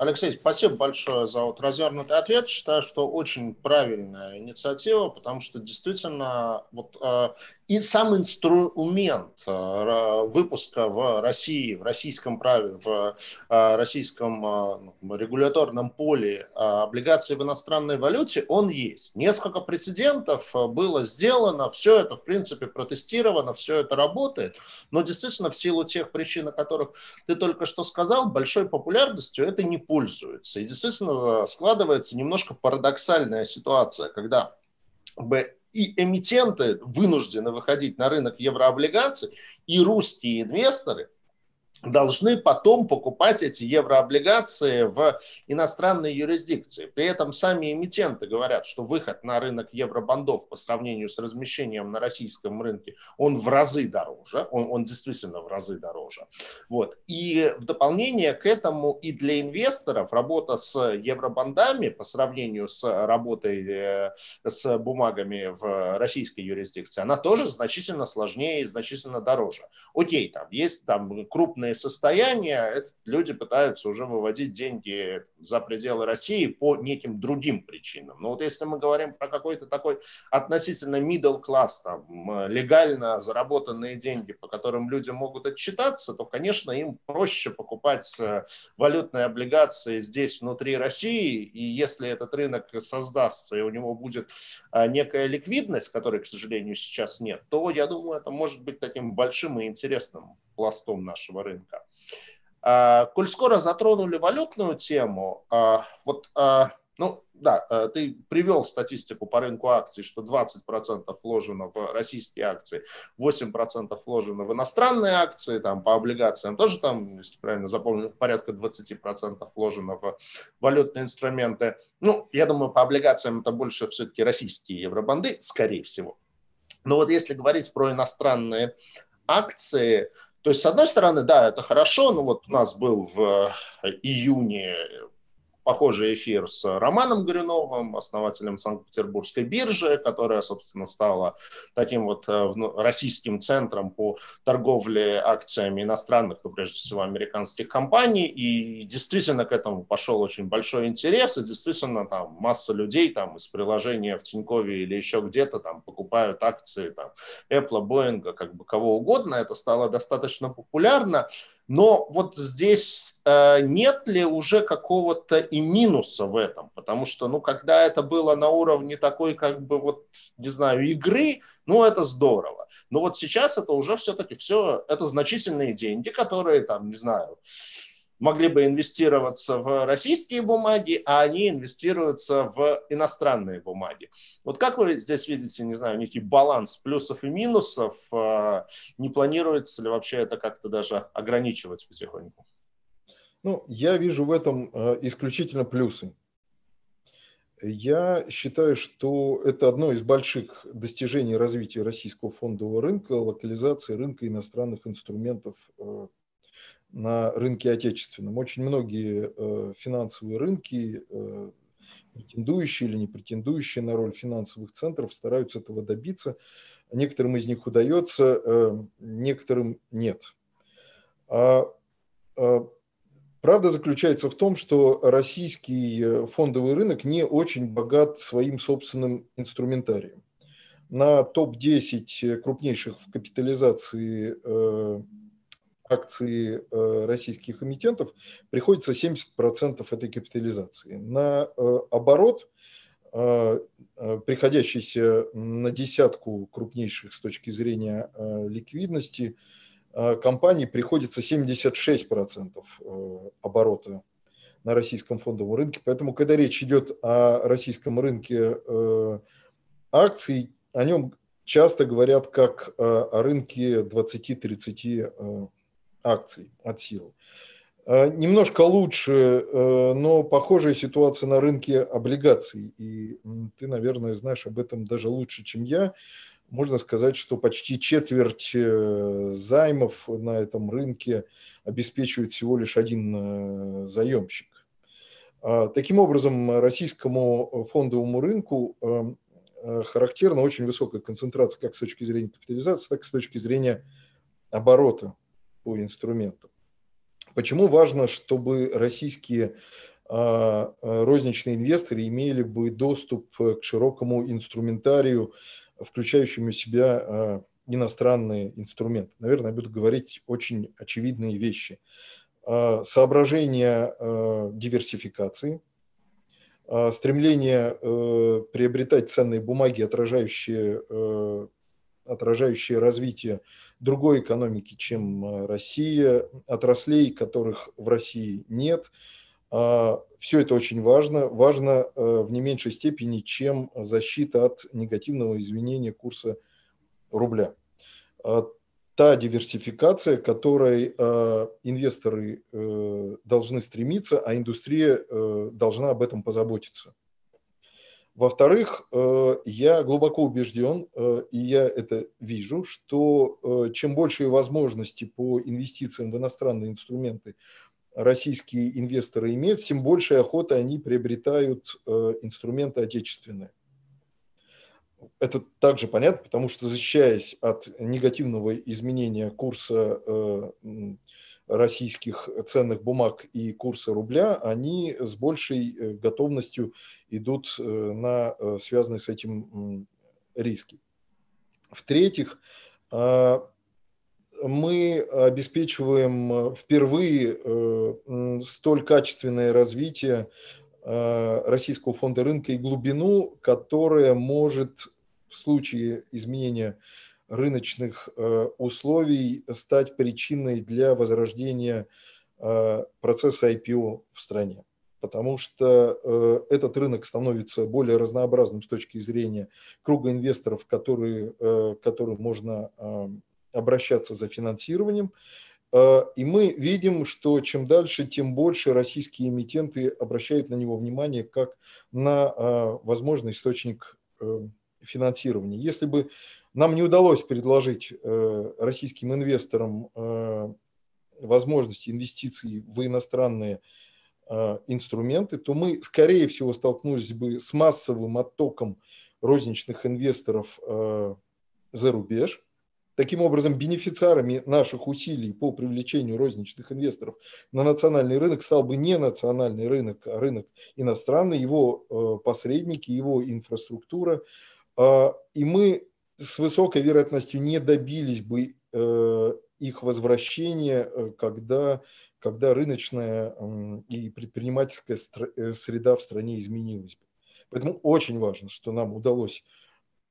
Алексей, спасибо большое за вот развернутый ответ. Считаю, что очень правильная инициатива, потому что действительно вот э, и сам инструмент э, выпуска в России, в российском праве, в э, российском э, регуляторном поле э, облигаций в иностранной валюте, он есть. Несколько прецедентов э, было сделано, все это в принципе протестировано, все это работает, но действительно в силу тех причин, о которых ты только что сказал, большой популярностью это не пользуется. И действительно складывается немножко парадоксальная ситуация, когда и эмитенты вынуждены выходить на рынок еврооблигаций, и русские инвесторы должны потом покупать эти еврооблигации в иностранной юрисдикции. При этом сами эмитенты говорят, что выход на рынок евробандов по сравнению с размещением на российском рынке, он в разы дороже, он, он действительно в разы дороже. Вот. И в дополнение к этому и для инвесторов работа с евробандами по сравнению с работой э, с бумагами в российской юрисдикции, она тоже значительно сложнее и значительно дороже. Окей, там есть там крупные бедственные состояния, люди пытаются уже выводить деньги за пределы России по неким другим причинам. Но вот если мы говорим про какой-то такой относительно middle class, там, легально заработанные деньги, по которым люди могут отчитаться, то, конечно, им проще покупать э, валютные облигации здесь, внутри России, и если этот рынок создастся, и у него будет э, некая ликвидность, которой, к сожалению, сейчас нет, то, я думаю, это может быть таким большим и интересным пластом нашего рынка. А, коль скоро затронули валютную тему, а, вот, а, ну, да, ты привел статистику по рынку акций, что 20% вложено в российские акции, 8% вложено в иностранные акции, там по облигациям тоже там, если правильно запомнил, порядка 20% вложено в валютные инструменты. Ну, я думаю, по облигациям это больше все-таки российские евробанды, скорее всего. Но вот если говорить про иностранные акции, то есть, с одной стороны, да, это хорошо, но вот у нас был в июне похожий эфир с Романом Горюновым, основателем Санкт-Петербургской биржи, которая, собственно, стала таким вот э, российским центром по торговле акциями иностранных, ну, прежде всего, американских компаний. И действительно к этому пошел очень большой интерес, и действительно там масса людей там из приложения в Тинькове или еще где-то там покупают акции там Apple, Boeing, как бы кого угодно. Это стало достаточно популярно. Но вот здесь э, нет ли уже какого-то и минуса в этом? Потому что, ну, когда это было на уровне такой, как бы, вот, не знаю, игры, ну, это здорово. Но вот сейчас это уже все-таки все, это значительные деньги, которые, там, не знаю, могли бы инвестироваться в российские бумаги, а они инвестируются в иностранные бумаги. Вот как вы здесь видите, не знаю, некий баланс плюсов и минусов? А, не планируется ли вообще это как-то даже ограничивать потихоньку? Ну, я вижу в этом а, исключительно плюсы. Я считаю, что это одно из больших достижений развития российского фондового рынка, локализация рынка иностранных инструментов а, на рынке отечественном. Очень многие э, финансовые рынки, э, претендующие или не претендующие на роль финансовых центров, стараются этого добиться. Некоторым из них удается, э, некоторым нет. А, а правда заключается в том, что российский фондовый рынок не очень богат своим собственным инструментарием. На топ-10 крупнейших в капитализации акции э, российских эмитентов приходится 70% этой капитализации. На э, оборот, э, приходящийся на десятку крупнейших с точки зрения ликвидности, компаний приходится 76% оборота на российском фондовом рынке. Поэтому, когда речь идет о российском рынке акций, о нем часто говорят как о рынке 20-30 акций от сил. А, немножко лучше, э, но похожая ситуация на рынке облигаций. И ты, наверное, знаешь об этом даже лучше, чем я. Можно сказать, что почти четверть э, займов на этом рынке обеспечивает всего лишь один э, заемщик. А, таким образом, российскому фондовому рынку характерна очень высокая концентрация как с точки зрения капитализации, так и с точки зрения оборота по инструментам. Почему важно, чтобы российские а, а, розничные инвесторы имели бы доступ к широкому инструментарию, включающему в себя а, иностранные инструменты. Наверное, я буду говорить очень очевидные вещи. Соображение диверсификации, стремление э, приобретать ценные бумаги, отражающие, э, отражающие развитие другой экономики, чем э, Россия, отраслей, которых в России нет. А, Все это очень важно. Важно э, в не меньшей степени, чем защита от негативного изменения курса рубля. А, та диверсификация, которой э, инвесторы должны стремиться, а индустрия должна об этом позаботиться. Во-вторых, э, я глубоко убежден, э, и я это вижу, что э, чем больше возможности по инвестициям в иностранные инструменты российские инвесторы имеют, тем больше охоты они приобретают инструменты отечественные. Это также понятно, потому что защищаясь от негативного изменения курса российских ценных бумаг и курса рубля, они с большей э, готовностью идут э, на э, связанные с этим риски. В-третьих, а, мы обеспечиваем впервые столь качественное развитие российского фонда рынка и глубину, которая может в случае изменения рыночных э, условий стать причиной для возрождения э, процесса IPO в стране. Потому что э, этот рынок становится более разнообразным с точки зрения круга инвесторов, которые, которым можно обращаться за финансированием. И мы видим, что чем дальше, тем больше российские эмитенты обращают на него внимание как на возможный источник финансирования. Если бы нам не удалось предложить э, российским инвесторам э, возможности инвестиций в иностранные э, инструменты, то мы, скорее всего, столкнулись бы с массовым оттоком розничных инвесторов за рубеж. Таким образом, бенефициарами наших усилий по привлечению розничных инвесторов на национальный рынок стал бы не национальный рынок, а рынок иностранный, его посредники, его инфраструктура. И мы с высокой вероятностью не добились бы э, их возвращения, э, когда, когда рыночная и предпринимательская э, среда в стране изменилась бы. Поэтому очень важно, что нам удалось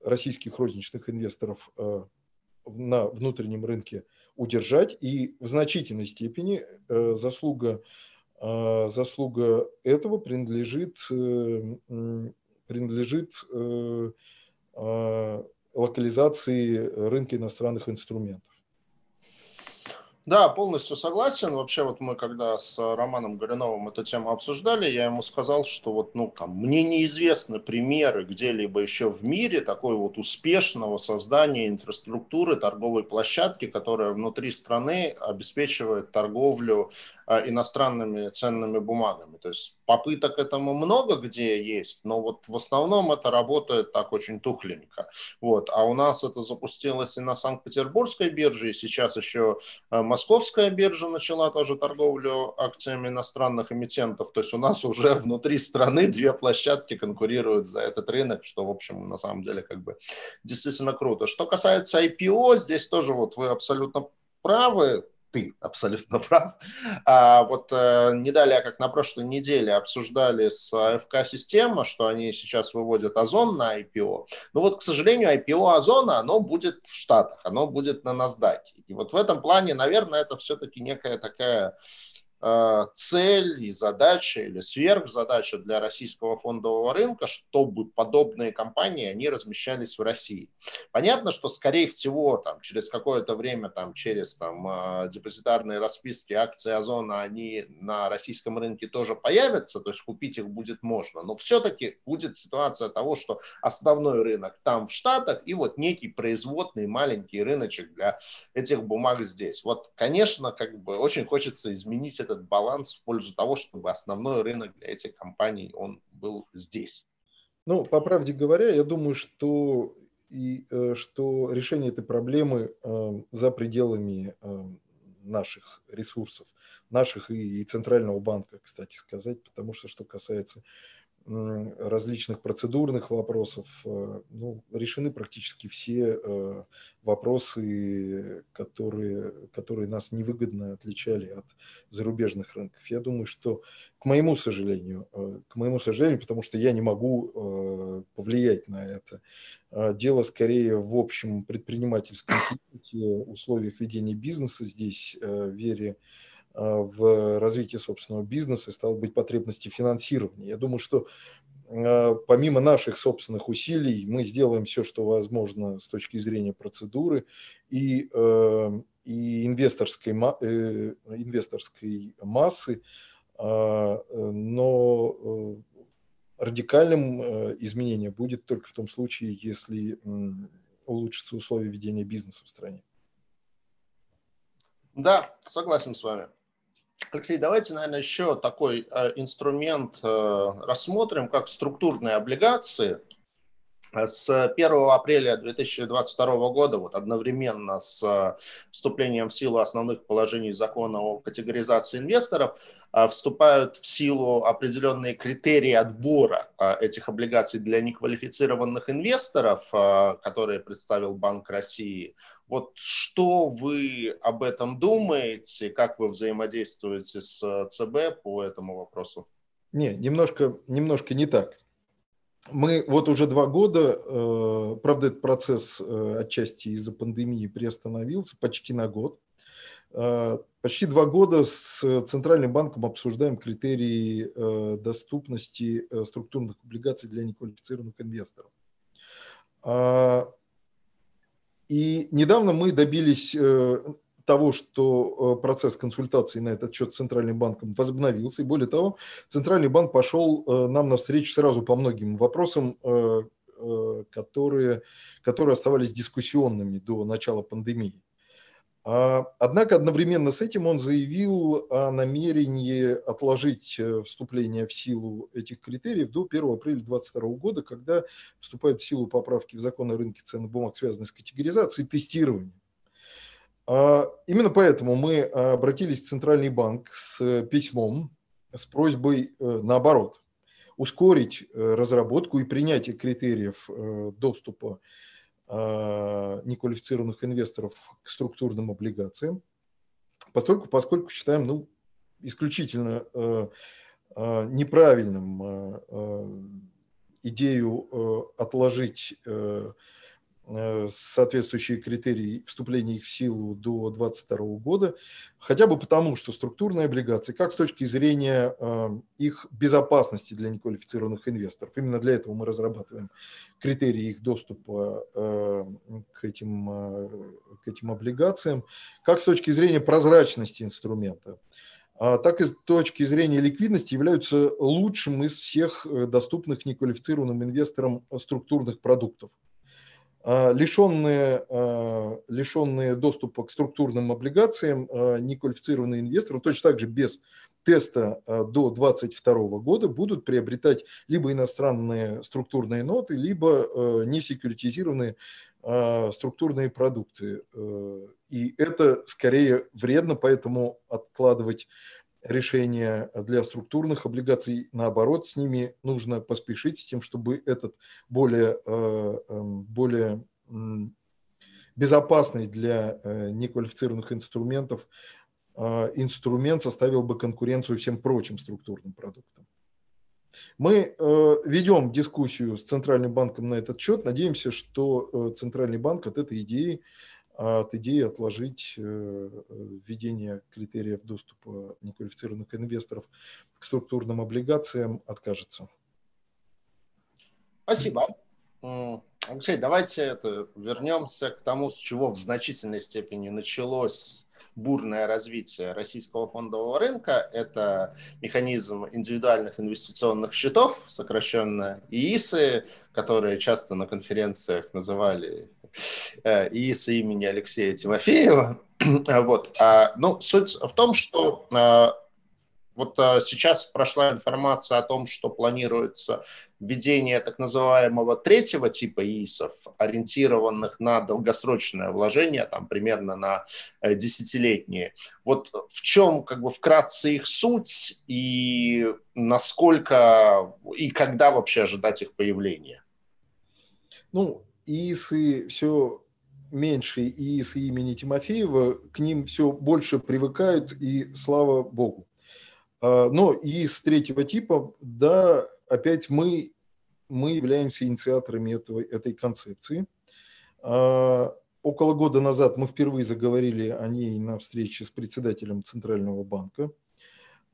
российских розничных инвесторов на внутреннем рынке удержать. И в значительной степени заслуга, заслуга этого принадлежит, принадлежит локализации рынка иностранных инструментов. Да, полностью согласен. Вообще, вот мы когда с Романом Горюновым эту тему обсуждали, я ему сказал, что вот, ну, там, мне неизвестны примеры где-либо еще в мире такой вот успешного создания инфраструктуры торговой площадки, которая внутри страны обеспечивает торговлю э, иностранными ценными бумагами. То есть попыток этому много где есть, но вот в основном это работает так очень тухленько. Вот. А у нас это запустилось и на Санкт-Петербургской бирже, и сейчас еще э, Московская биржа начала тоже торговлю акциями иностранных эмитентов. То есть у нас уже внутри страны две площадки конкурируют за этот рынок, что, в общем, на самом деле как бы действительно круто. Что касается IPO, здесь тоже вот вы абсолютно правы ты абсолютно прав. А вот э, не далее, как на прошлой неделе, обсуждали с АФК Система, что они сейчас выводят Озон на IPO. Но вот, к сожалению, IPO Озона, оно будет в Штатах, оно будет на NASDAQ. И вот в этом плане, наверное, это все-таки некая такая цель и задача или сверхзадача для российского фондового рынка, чтобы подобные компании, они размещались в России. Понятно, что, скорее всего, там, через какое-то время, там, через там, э, депозитарные расписки акции Озона, они на российском рынке тоже появятся, то есть купить их будет можно, но все-таки будет ситуация того, что основной рынок там в Штатах и вот некий производный маленький рыночек для этих бумаг здесь. Вот, конечно, как бы очень хочется изменить это этот баланс в пользу того, чтобы основной рынок для этих компаний он был здесь? Ну, по правде говоря, я думаю, что, и, э, что решение этой проблемы э, за пределами э, наших ресурсов, наших и, и Центрального банка, кстати сказать, потому что, что касается различных процедурных вопросов. Э, ну, решены практически все э, вопросы, которые, которые нас невыгодно отличали от зарубежных рынков. Я думаю, что, к моему сожалению, э, к моему сожалению, потому что я не могу повлиять на это, дело скорее в общем предпринимательском условиях ведения бизнеса здесь, вере в развитии собственного бизнеса, стало быть, потребности финансирования. Я думаю, что помимо наших собственных усилий, мы сделаем все, что возможно с точки зрения процедуры и, и инвесторской, инвесторской массы, но радикальным изменением будет только в том случае, если улучшатся условия ведения бизнеса в стране. Да, согласен с вами. Алексей, давайте, наверное, еще такой э, инструмент э, рассмотрим, как структурные облигации – с 1 апреля 2022 года, вот одновременно с э, вступлением в силу основных положений закона о категоризации инвесторов, э, вступают в силу определенные критерии отбора э, этих облигаций для неквалифицированных инвесторов, которые представил Банк России. Вот что вы об этом думаете, как вы взаимодействуете с ЦБ по этому вопросу? Не, немножко, немножко не так. Мы вот уже два года, э, правда, этот процесс э, отчасти из-за пандемии приостановился почти на год. Э, почти два года с Центральным банком обсуждаем критерии доступности структурных облигаций для неквалифицированных инвесторов. И недавно мы добились того, что э, процесс консультаций на этот счет с Центральным банком возобновился. И более того, Центральный банк пошел э, нам навстречу сразу по многим вопросам, э, которые, которые оставались дискуссионными до начала пандемии. А, однако одновременно с этим он заявил о намерении отложить вступление в силу этих критериев до 1 апреля 2022 года, когда вступают в силу поправки в закон о рынке ценных бумаг, связанные с категоризацией и тестированием. А, именно поэтому мы обратились в Центральный банк с письмом с просьбой, э, наоборот, ускорить э, разработку и принятие критериев э, доступа а, неквалифицированных инвесторов к структурным облигациям, поскольку, поскольку считаем ну, исключительно неправильным идею отложить Э, соответствующие критерии вступления их в силу до 2022 года, хотя бы потому, что структурные облигации, как с точки зрения э, их безопасности для неквалифицированных инвесторов, именно для этого мы разрабатываем критерии их доступа э, к этим, к этим облигациям, как с точки зрения прозрачности инструмента, а так и с точки зрения ликвидности являются лучшим из всех доступных неквалифицированным инвесторам структурных продуктов. А, лишенные, а, лишенные доступа к структурным облигациям, а, неквалифицированные инвесторы, точно так же без теста до 2022 года будут приобретать либо иностранные структурные ноты, либо несекуритизированные структурные продукты. И это скорее вредно, поэтому откладывать решения для структурных облигаций. Наоборот, с ними нужно поспешить с тем, чтобы этот более, э, эм, более безопасный для э, неквалифицированных инструментов э, инструмент составил бы конкуренцию всем прочим структурным продуктам. Мы ведем дискуссию с Центральным банком на этот счет. Надеемся, что Центральный банк от этой идеи от идеи отложить э, введение критериев доступа неквалифицированных инвесторов к структурным облигациям откажется. Спасибо. Алексей, давайте это, вернемся к тому, с чего в значительной степени началось бурное развитие российского фондового рынка. Это механизм индивидуальных инвестиционных счетов, сокращенно ИИСы, которые часто на конференциях называли Э, и с имени Алексея Тимофеева. Вот. А, ну, суть в том, что а, вот а, сейчас прошла информация о том, что планируется введение так называемого третьего типа ИИСов, ориентированных на долгосрочное вложение, там примерно на э, десятилетние. Вот в чем как бы вкратце их суть и насколько и когда вообще ожидать их появления? Ну, ИИСы все меньше ИИСы имени Тимофеева, к ним все больше привыкают, и слава богу. А, но ИИС третьего типа, да, опять мы, мы являемся инициаторами этого, этой концепции. А, около года назад мы впервые заговорили о ней на встрече с председателем Центрального банка.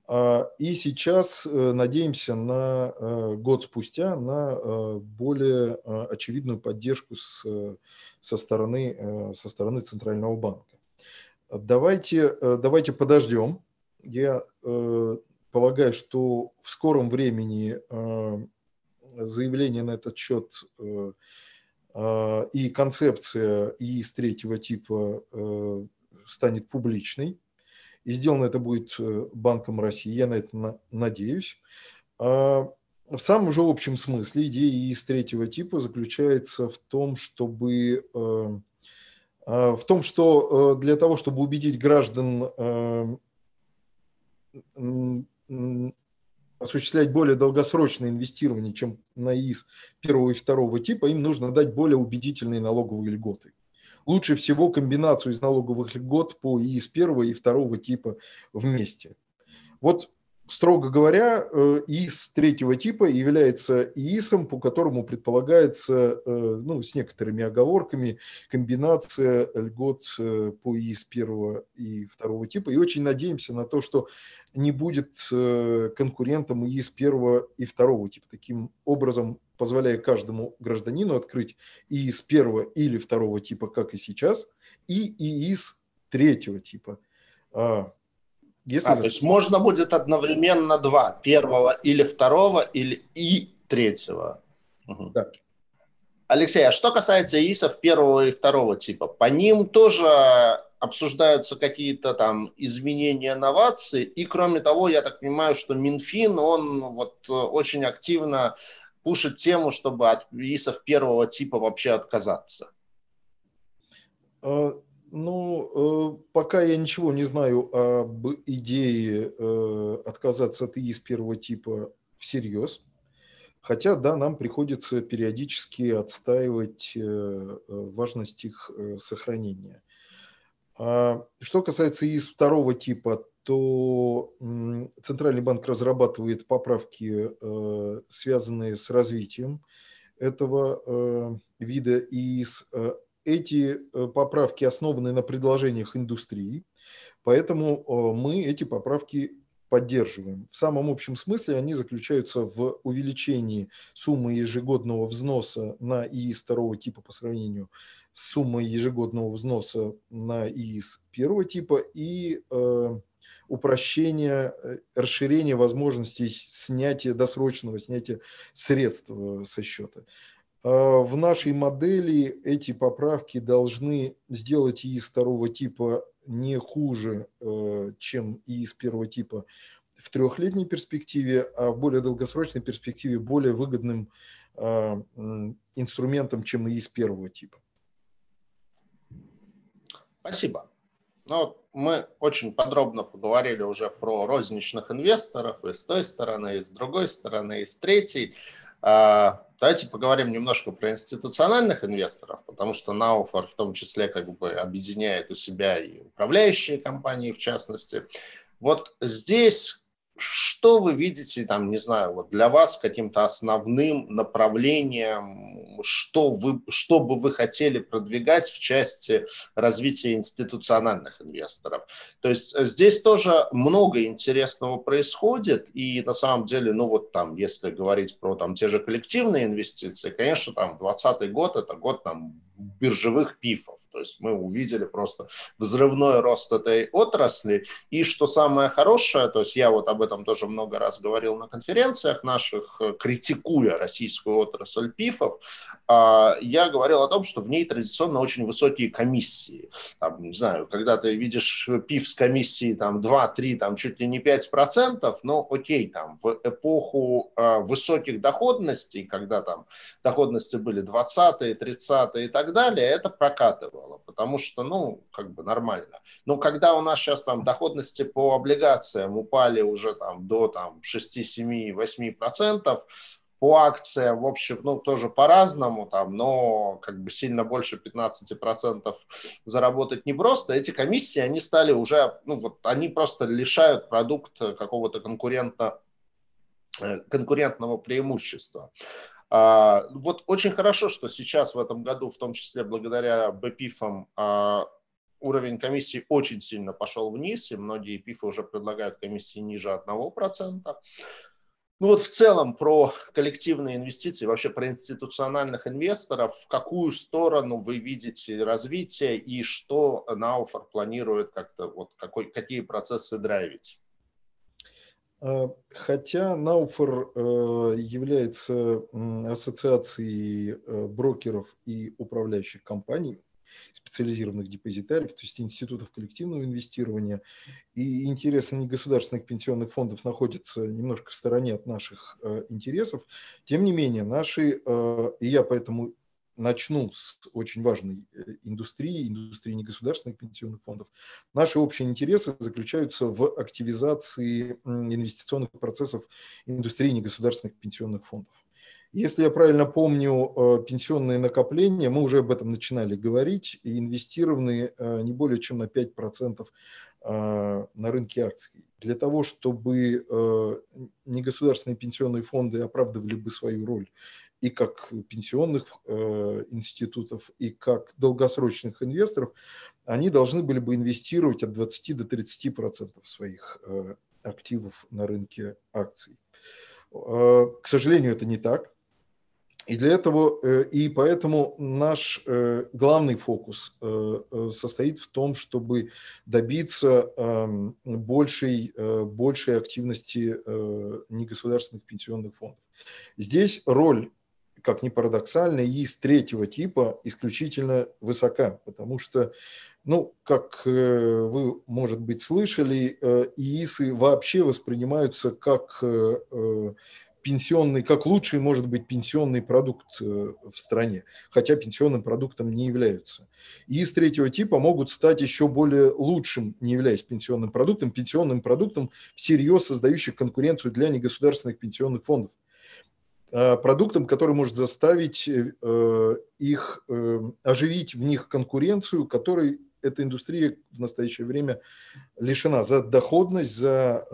А, и сейчас э, надеемся на э, год спустя на э, более очевидную поддержку с, со, стороны, со стороны Центрального банка. Давайте, давайте подождем. Я полагаю, что в скором времени заявление на этот счет и концепция ИИС третьего типа станет публичной и сделано это будет э, Банком России, я на это надеюсь. А в самом же общем смысле идея из третьего типа заключается в том, чтобы э, в том, что э, для того, чтобы убедить граждан осуществлять более долгосрочное инвестирование, чем на ИИС первого и второго типа, им нужно дать более убедительные налоговые льготы лучше всего комбинацию из налоговых льгот по ИИС первого и второго типа вместе. Вот строго говоря, э, ИИС третьего типа является ИИСом, по которому предполагается, э, ну, с некоторыми оговорками, комбинация льгот э, по ИИС первого и второго типа. И очень надеемся на то, что не будет конкурентом ИИС первого и второго типа. Таким образом, позволяя каждому гражданину открыть ИИС первого или второго типа, как и сейчас, и ИИС третьего типа. Если... А, то есть можно будет одновременно два, первого или второго, или и третьего. Угу. Да. Алексей, а что касается ИСов первого и второго типа, по ним тоже обсуждаются какие-то там изменения, новации, и кроме того, я так понимаю, что Минфин, он вот очень активно пушит тему, чтобы от ИСов первого типа вообще отказаться. Ну, э, пока я ничего не знаю об идее э, отказаться от ИИС первого типа всерьез. Хотя, да, нам приходится периодически отстаивать э, важность их сохранения. А что касается ИИС второго типа, то Центральный банк разрабатывает поправки, связанные с развитием этого вида ИИС эти э, поправки основаны на предложениях индустрии, поэтому э, мы эти поправки поддерживаем. В самом общем смысле они заключаются в увеличении суммы ежегодного взноса на ИИС второго типа по сравнению с суммой ежегодного взноса на ИИС первого типа и э, упрощение, э, расширение возможностей снятия, досрочного снятия средств со счета. А, в нашей модели эти поправки должны сделать ИИС второго типа не хуже, э, чем ИИС первого типа в трехлетней перспективе, а в более долгосрочной перспективе более выгодным а, инструментом, чем ИИС первого типа. Спасибо. Ну, мы очень подробно поговорили уже про розничных инвесторов и с той стороны, и с другой стороны, и с третьей. Давайте поговорим немножко про институциональных инвесторов, потому что Науфор в том числе как бы объединяет у себя и управляющие компании в частности. Вот здесь что вы видите, там, не знаю, вот для вас каким-то основным направлением, что, вы, что бы вы хотели продвигать в части развития институциональных инвесторов? То есть э, здесь тоже много интересного происходит, и на самом деле, ну вот там, если говорить про там те же коллективные инвестиции, конечно, там 2020 год – это год там биржевых пифов. То есть мы увидели просто взрывной рост этой отрасли. И что самое хорошее, то есть я вот об этом тоже много раз говорил на конференциях наших, критикуя российскую отрасль пифов, а, я говорил о том, что в ней традиционно очень высокие комиссии. Там, не знаю, когда ты видишь пиф с комиссией там 2-3, там чуть ли не 5%, ну окей, там в эпоху а, высоких доходностей, когда там доходности были 20-е, 30-е и так так далее, это прокатывало, потому что, ну, как бы нормально. Но когда у нас сейчас там доходности по облигациям упали уже там до там 6, 7, 8 процентов, по акциям, в общем, ну, тоже по-разному, там, но как бы сильно больше 15% заработать не просто. Эти комиссии, они стали уже, ну, вот они просто лишают продукт какого-то конкурента, э, конкурентного преимущества. А, вот очень хорошо, что сейчас в этом году, в том числе благодаря БПИФам, а, уровень комиссии очень сильно пошел вниз, и многие ПИФы уже предлагают комиссии ниже 1%. Ну вот в целом про коллективные инвестиции, вообще про институциональных инвесторов, в какую сторону вы видите развитие и что Науфор планирует как-то, вот какой, какие процессы драйвить? А, хотя Науфор э, является ассоциацией э, брокеров и управляющих компаний, специализированных депозитариев, то есть институтов коллективного инвестирования. И интересы негосударственных пенсионных фондов находятся немножко в стороне от наших э, интересов. Тем не менее, наши, и я поэтому начну с очень важной э, индустрии, индустрии негосударственных пенсионных фондов. Наши общие интересы заключаются в активизации инвестиционных процессов индустрии негосударственных пенсионных фондов. Если я правильно помню, э, пенсионные накопления, мы уже об этом начинали говорить, и инвестированы э, не более чем на 5% э, на рынке акций. Для того, чтобы негосударственные пенсионные фонды оправдывали бы свою роль и как пенсионных институтов, и как долгосрочных инвесторов, они должны были бы инвестировать от 20 до 30% своих активов на рынке акций. К сожалению, это не так. И для этого, э, и поэтому наш э, главный фокус э, состоит в том, чтобы добиться эм, большей, большей активности негосударственных пенсионных фондов. Здесь роль, как ни парадоксально, ИИС третьего типа исключительно высока, потому что ну, как вы, может быть, слышали, ИИСы вообще воспринимаются как пенсионный, как лучший может быть пенсионный продукт э, в стране, хотя пенсионным продуктом не являются. И из третьего типа могут стать еще более лучшим, не являясь пенсионным продуктом, пенсионным продуктом, всерьез создающих конкуренцию для негосударственных пенсионных фондов продуктом, который может заставить э, их, э, оживить в них конкуренцию, который эта индустрия в настоящее время лишена за доходность, за,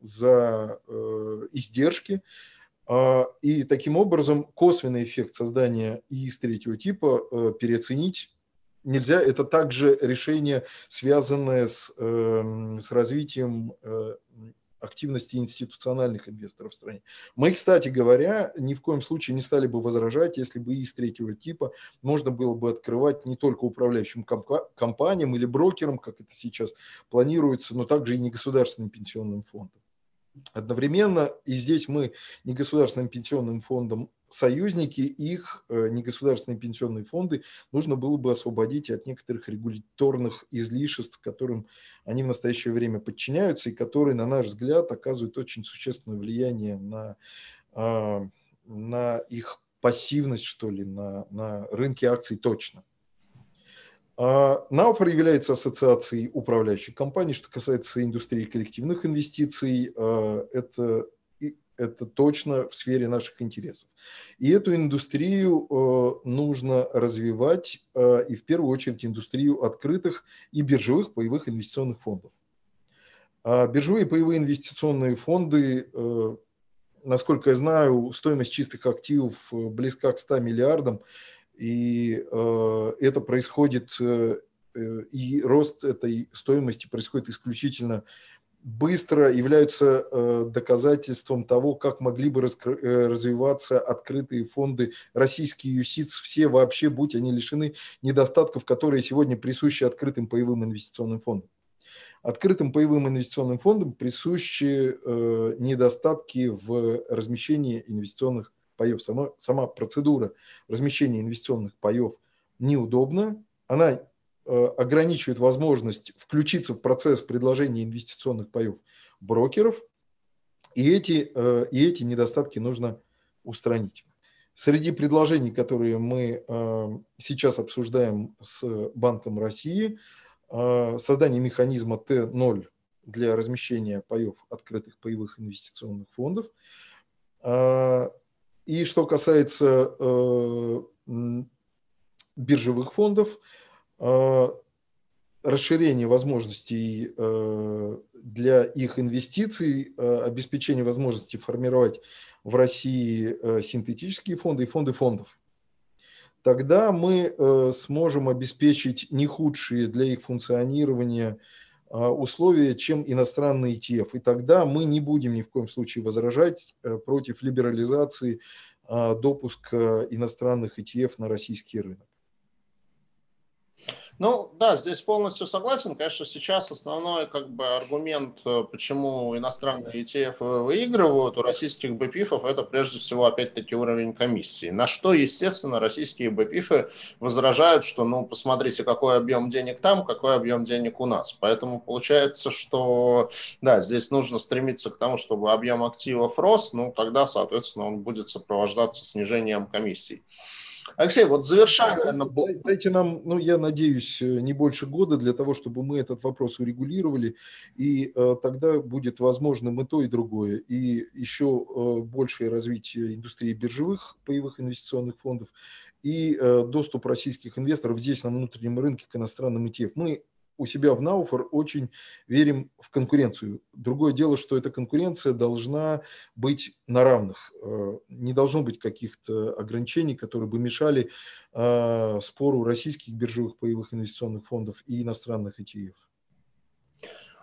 за э, издержки. А, и таким образом косвенный эффект создания ИИС третьего типа э, переоценить нельзя. Это также решение, связанное с, с развитием э, активности институциональных инвесторов в стране. Мы, кстати говоря, ни в коем случае не стали бы возражать, если бы из третьего типа можно было бы открывать не только управляющим компаниям или брокерам, как это сейчас планируется, но также и негосударственным пенсионным фондам. Одновременно, и здесь мы негосударственным пенсионным фондом союзники, их э, негосударственные пенсионные фонды нужно было бы освободить от некоторых регуляторных излишеств, которым они в настоящее время подчиняются и которые, на наш взгляд, оказывают очень существенное влияние на, а, на их пассивность, что ли, на, на рынке акций точно. А, Науфор является ассоциацией управляющих компаний. Что касается индустрии коллективных инвестиций, а, это, это точно в сфере наших интересов. И эту индустрию а, нужно развивать, и в первую очередь индустрию открытых и биржевых паевых инвестиционных фондов. Биржевые паевые инвестиционные фонды, насколько я знаю, стоимость чистых активов близка к 100 миллиардам – и э, это происходит, э, э, и рост этой стоимости происходит исключительно быстро, являются доказательством того, как могли бы развиваться открытые фонды, российские юсиц, все вообще, будь они лишены недостатков, которые сегодня присущи открытым паевым инвестиционным фондам. Открытым паевым инвестиционным фондам присущи недостатки в размещении инвестиционных паев, сама, сама процедура размещения инвестиционных паев неудобна. Она э, ограничивает возможность включиться в процесс предложения инвестиционных паев брокеров, и эти, э, и эти недостатки нужно устранить. Среди предложений, которые мы э, сейчас обсуждаем с Банком России, создание механизма Т0 для размещения паев открытых паевых инвестиционных фондов, и что касается э, биржевых фондов, э, расширение возможностей э, для их инвестиций, обеспечение возможности формировать в России синтетические фонды и фонды фондов. тогда мы э, сможем обеспечить не худшие для их функционирования а, условия, чем иностранный ETF. И тогда мы не будем ни в коем случае возражать э, против либерализации а, допуска иностранных ETF на российский рынок. Ну, да, здесь полностью согласен. Конечно, сейчас основной как бы, аргумент, э, почему иностранные ETF выигрывают у российских БПИФов, это прежде всего, опять-таки, уровень комиссии. На что, естественно, российские БПИФы возражают, что, ну, посмотрите, какой объем денег там, какой объем денег у нас. Поэтому получается, что, да, здесь нужно стремиться к тому, чтобы объем активов рос, ну, тогда, соответственно, он будет сопровождаться снижением комиссий. Алексей, вот завершая, наверное... Дайте нам, ну, я надеюсь, э, не больше года для того, чтобы мы этот вопрос урегулировали, и э, тогда будет возможным и то, и другое. И еще э, большее развитие индустрии биржевых паевых инвестиционных фондов, и э, доступ российских инвесторов здесь на внутреннем рынке к иностранным ETF. Мы у себя в Науфор очень верим в конкуренцию. Другое дело, что эта конкуренция должна быть на равных. Э, не должно быть каких-то ограничений, которые бы мешали э, спору российских биржевых паевых инвестиционных фондов и иностранных ETF.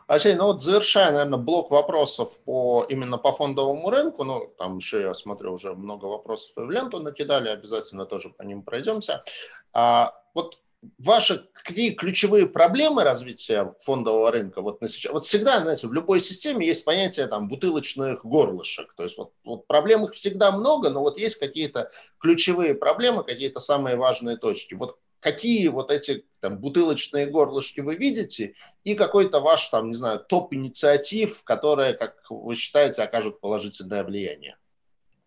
Алексей, ну вот завершая, наверное, блок вопросов по, именно по фондовому рынку, ну, там еще, я смотрю, уже много вопросов в ленту накидали, обязательно тоже по ним пройдемся. А, вот ваши какие ключевые проблемы развития фондового рынка вот на сейчас? Вот всегда, знаете, в любой системе есть понятие там бутылочных горлышек. То есть вот, вот проблем их всегда много, но вот есть какие-то ключевые проблемы, какие-то самые важные точки. Вот какие вот эти там, бутылочные горлышки вы видите и какой-то ваш, там, не знаю, топ инициатив, которые, как вы считаете, окажут положительное влияние?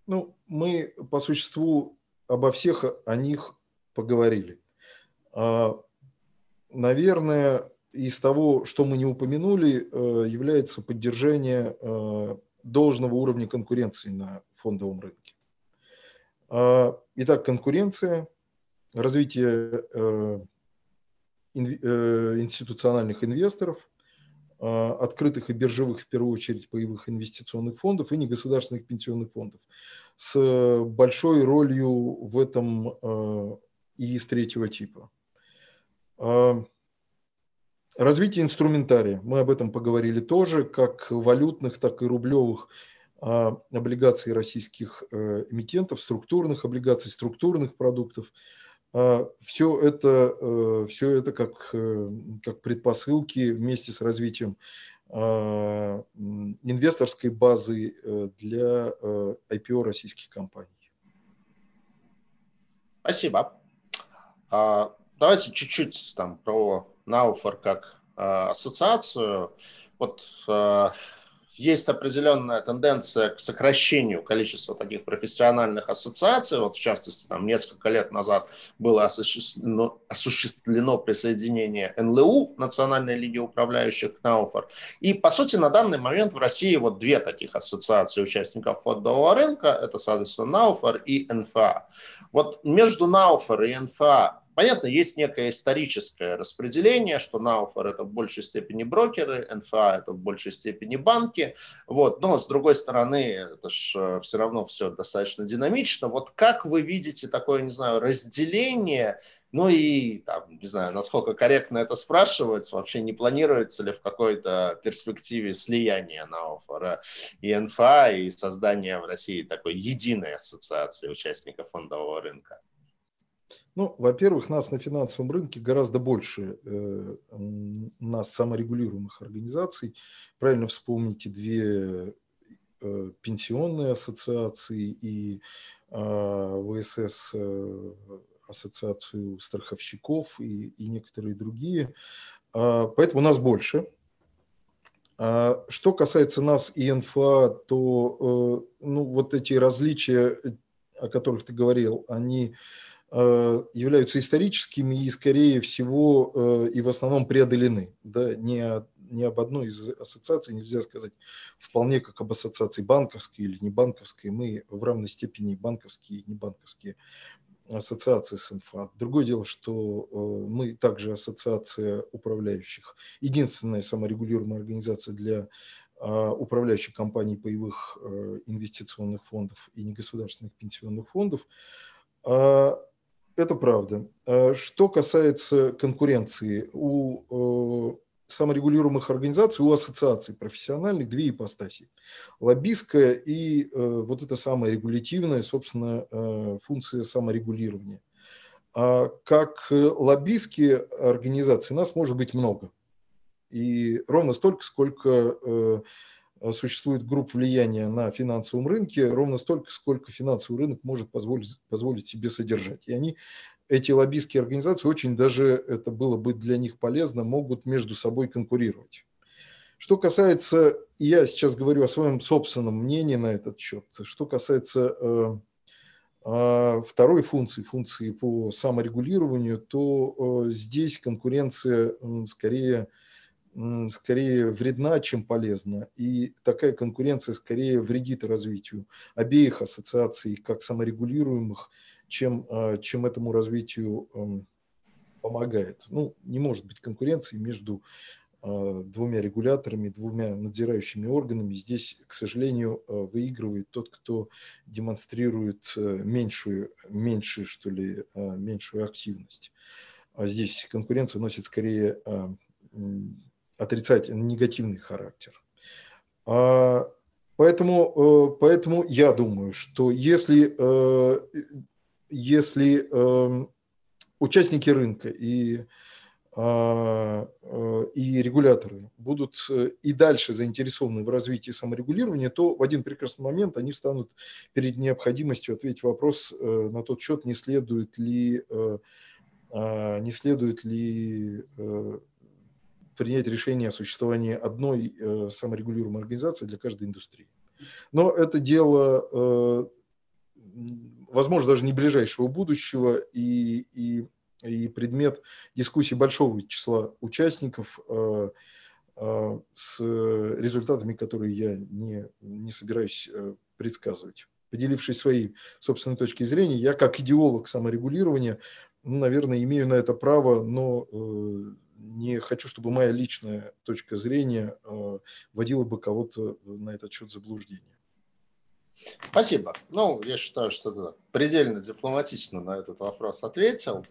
Ну, мы по существу обо всех о них поговорили. А, наверное, из того, что мы не упомянули, э, является поддержание э, должного уровня конкуренции на фондовом рынке. А, итак, конкуренция, развитие э, институциональных инвесторов, а, открытых и биржевых, в первую очередь, паевых инвестиционных фондов и негосударственных пенсионных фондов с большой ролью в этом и из третьего типа. А, развитие инструментария. Мы об этом поговорили тоже, как валютных, так и рублевых а, облигаций российских э, эмитентов, структурных облигаций, структурных продуктов. А, все это, э, все это как, э, как предпосылки вместе с развитием инвесторской базы для IPO российских компаний. Спасибо. Давайте чуть-чуть там про Науфор как э, ассоциацию. Вот э, есть определенная тенденция к сокращению количества таких профессиональных ассоциаций. Вот, в частности, там несколько лет назад было осуществлено, осуществлено присоединение НЛУ, Национальной лиги управляющих, к Науфор. И, по сути, на данный момент в России вот две таких ассоциации участников фондового рынка. Это, соответственно, Науфор и НФА. Вот между Науфор и НФА Понятно, есть некое историческое распределение, что Науфор это в большей степени брокеры, НФА это в большей степени банки, вот, но с другой стороны, это же все равно все достаточно динамично. Вот как вы видите такое, не знаю, разделение, ну и, там, не знаю, насколько корректно это спрашивать, вообще не планируется ли в какой-то перспективе слияние Науфора и НФА и создание в России такой единой ассоциации участников фондового рынка? Ну, во-первых, нас на финансовом рынке гораздо больше э, нас саморегулируемых организаций. Правильно вспомните две э, пенсионные ассоциации и э, ВСС э, ассоциацию страховщиков и, и некоторые другие. Э, поэтому нас больше. А что касается нас и НФА, то э, ну, вот эти различия, о которых ты говорил, они являются историческими и, скорее всего, э, и в основном преодолены. Да, не, не об одной из ассоциаций нельзя сказать вполне как об ассоциации банковской или не банковской. Мы в равной степени банковские и не банковские ассоциации с НФА. Другое дело, что э, мы также ассоциация управляющих, единственная саморегулируемая организация для управляющих компаний паевых инвестиционных фондов и негосударственных пенсионных фондов. А это правда. Что касается конкуренции, у саморегулируемых организаций, у ассоциаций профессиональных две ипостаси. Лоббистская и вот эта самая регулятивная, собственно, функция саморегулирования. А как лоббистские организации нас может быть много. И ровно столько, сколько существует групп влияния на финансовом рынке, ровно столько, сколько финансовый рынок может позволить, позволить себе содержать. И они, эти лоббистские организации, очень даже это было бы для них полезно, могут между собой конкурировать. Что касается, я сейчас говорю о своем собственном мнении на этот счет, что касается э, э, второй функции, функции по саморегулированию, то э, здесь конкуренция э, скорее скорее вредна, чем полезна. И такая конкуренция скорее вредит развитию обеих ассоциаций, как саморегулируемых, чем, а, чем этому развитию помогает. Ну, не может быть конкуренции между а, двумя регуляторами, двумя надзирающими органами. Здесь, к сожалению, а, выигрывает тот, кто демонстрирует э, меньшую, меньшую, что ли, меньшую активность. А здесь конкуренция носит скорее отрицательный, негативный характер. А, поэтому, э, поэтому я думаю, что если, э, если эм, участники рынка и, а, э, и регуляторы будут и дальше заинтересованы в развитии саморегулирования, то в один прекрасный момент они станут перед необходимостью ответить вопрос на тот счет, не следует ли, а, не следует ли принять решение о существовании одной э, саморегулируемой организации для каждой индустрии. Но это дело, э, возможно, даже не ближайшего будущего и, и, и предмет дискуссии большого числа участников э, с результатами, которые я не, не собираюсь предсказывать. Поделившись своей собственной точки зрения, я как идеолог саморегулирования, ну, наверное, имею на это право, но не хочу, чтобы моя личная точка зрения э, вводила бы кого-то на этот счет заблуждения. Спасибо. Ну, я считаю, что ты предельно дипломатично на этот вопрос ответил.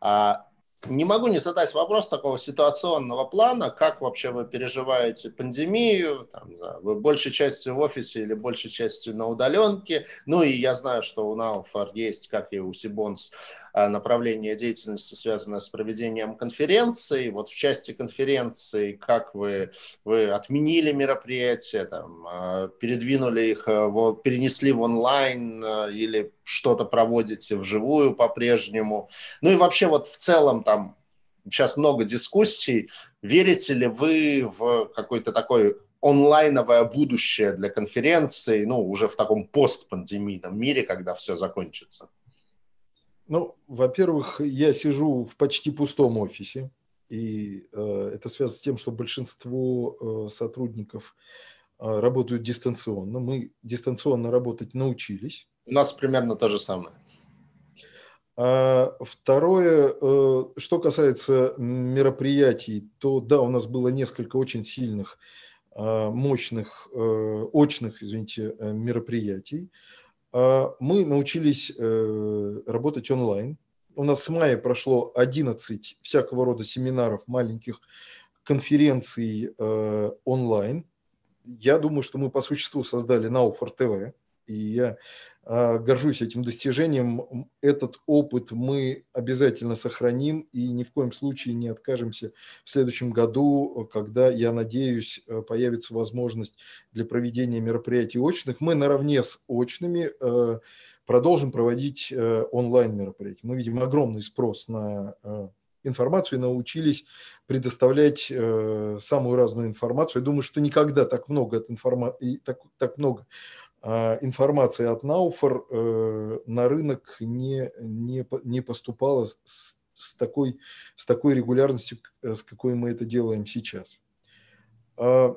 А, не могу не задать вопрос такого ситуационного плана. Как вообще вы переживаете пандемию? Там, да, вы большей частью в офисе или большей частью на удаленке? Ну и я знаю, что у Науфар есть, как и у Сибонс, направление деятельности, связанное с проведением конференций. Вот в части конференции, как вы, вы отменили мероприятия, там, а, передвинули их, а, перенесли в онлайн или что-то проводите вживую по-прежнему. Ну и вообще вот в целом там сейчас много дискуссий. Верите ли вы в какой-то такой онлайновое будущее для конференции, ну, уже в таком постпандемийном мире, когда все закончится? Ну, во-первых, я сижу в почти пустом офисе, и э, это связано с тем, что большинство э, сотрудников э, работают дистанционно. Мы дистанционно работать научились. У нас примерно то же самое. А второе, э, что касается мероприятий, то да, у нас было несколько очень сильных, э, мощных, э, очных, извините, э, мероприятий. Мы научились э, работать онлайн. У нас с мая прошло 11 всякого рода семинаров, маленьких конференций э, онлайн. Я думаю, что мы по существу создали Науфор ТВ. И я а, горжусь этим достижением. Этот опыт мы обязательно сохраним и ни в коем случае не откажемся в следующем году, когда, я надеюсь, э, появится возможность для проведения мероприятий очных. Мы наравне с очными э, продолжим проводить э, онлайн-мероприятия. Мы видим огромный спрос на информацию и научились предоставлять самую разную информацию. Я думаю, что никогда так много, от информа... так, так много а информация от Науфор э, на рынок не, не, не поступала с, с, такой, с такой регулярностью, э, с какой мы это делаем сейчас. А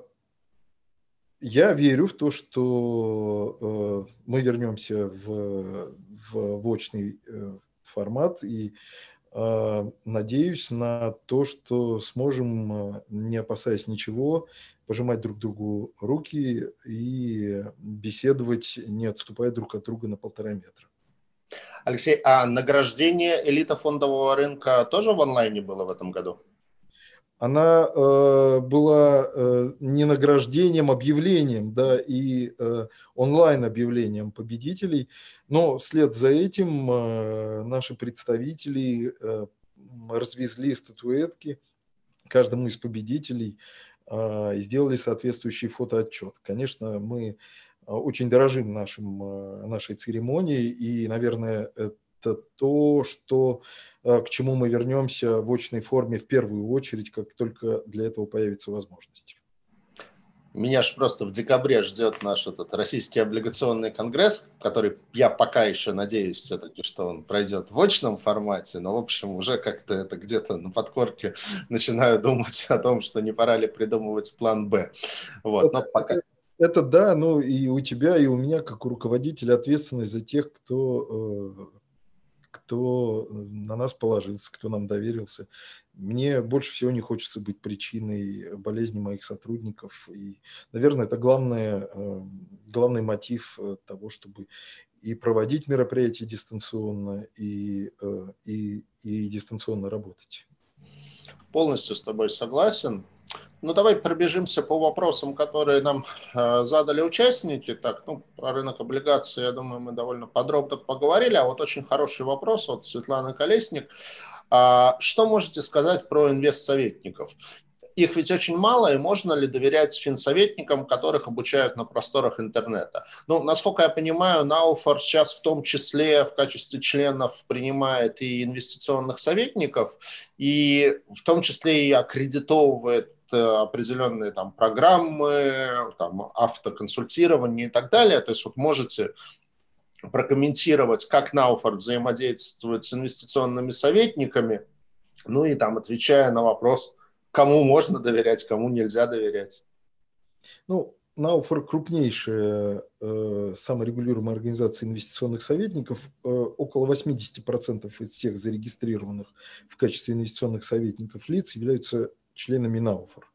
я верю в то, что э, мы вернемся в, в, в очный формат и надеюсь на то, что сможем, не опасаясь ничего, пожимать друг другу руки и беседовать, не отступая друг от друга на полтора метра. Алексей, а награждение элита фондового рынка тоже в онлайне было в этом году? Она э, была э, не награждением, объявлением, да, и э, онлайн объявлением победителей, но вслед за этим э, наши представители э, развезли статуэтки каждому из победителей э, сделали соответствующий фотоотчет. Конечно, мы а, очень дорожим нашим, а, нашей церемонией, и, наверное, это то, что, а, к чему мы вернемся в очной форме в первую очередь, как только для этого появится возможность. Меня же просто в декабре ждет наш этот российский облигационный конгресс, который я пока еще надеюсь все-таки, что он пройдет в очном формате, но, в общем, уже как-то это где-то на подкорке начинаю думать о том, что не пора ли придумывать план «Б». Вот, но пока... Это да, ну и у тебя, и у меня, как у руководителя, ответственность за тех, кто, э, кто на нас положился, кто нам доверился. Мне больше всего не хочется быть причиной болезни моих сотрудников. И, наверное, это главное, э, главный мотив э, того, чтобы и проводить мероприятия дистанционно, и, и, и дистанционно работать. Полностью с тобой согласен. Ну, давай пробежимся по вопросам, которые нам э, задали участники. Так, ну, про рынок облигаций, я думаю, мы довольно подробно поговорили. А вот очень хороший вопрос от Светланы Колесник. А, что можете сказать про инвестсоветников? Их ведь очень мало, и можно ли доверять финсоветникам, которых обучают на просторах интернета? Ну, насколько я понимаю, Науфор сейчас в том числе в качестве членов принимает и инвестиционных советников, и в том числе и аккредитовывает определенные там программы, там автоконсультирование и так далее. То есть вот можете прокомментировать, как Науфорд взаимодействует с инвестиционными советниками, ну и там отвечая на вопрос, кому можно доверять, кому нельзя доверять. Ну, Науфор крупнейшая э, саморегулируемая организация инвестиционных советников. Э, около 80% из всех зарегистрированных в качестве инвестиционных советников лиц являются членами НАУФОР.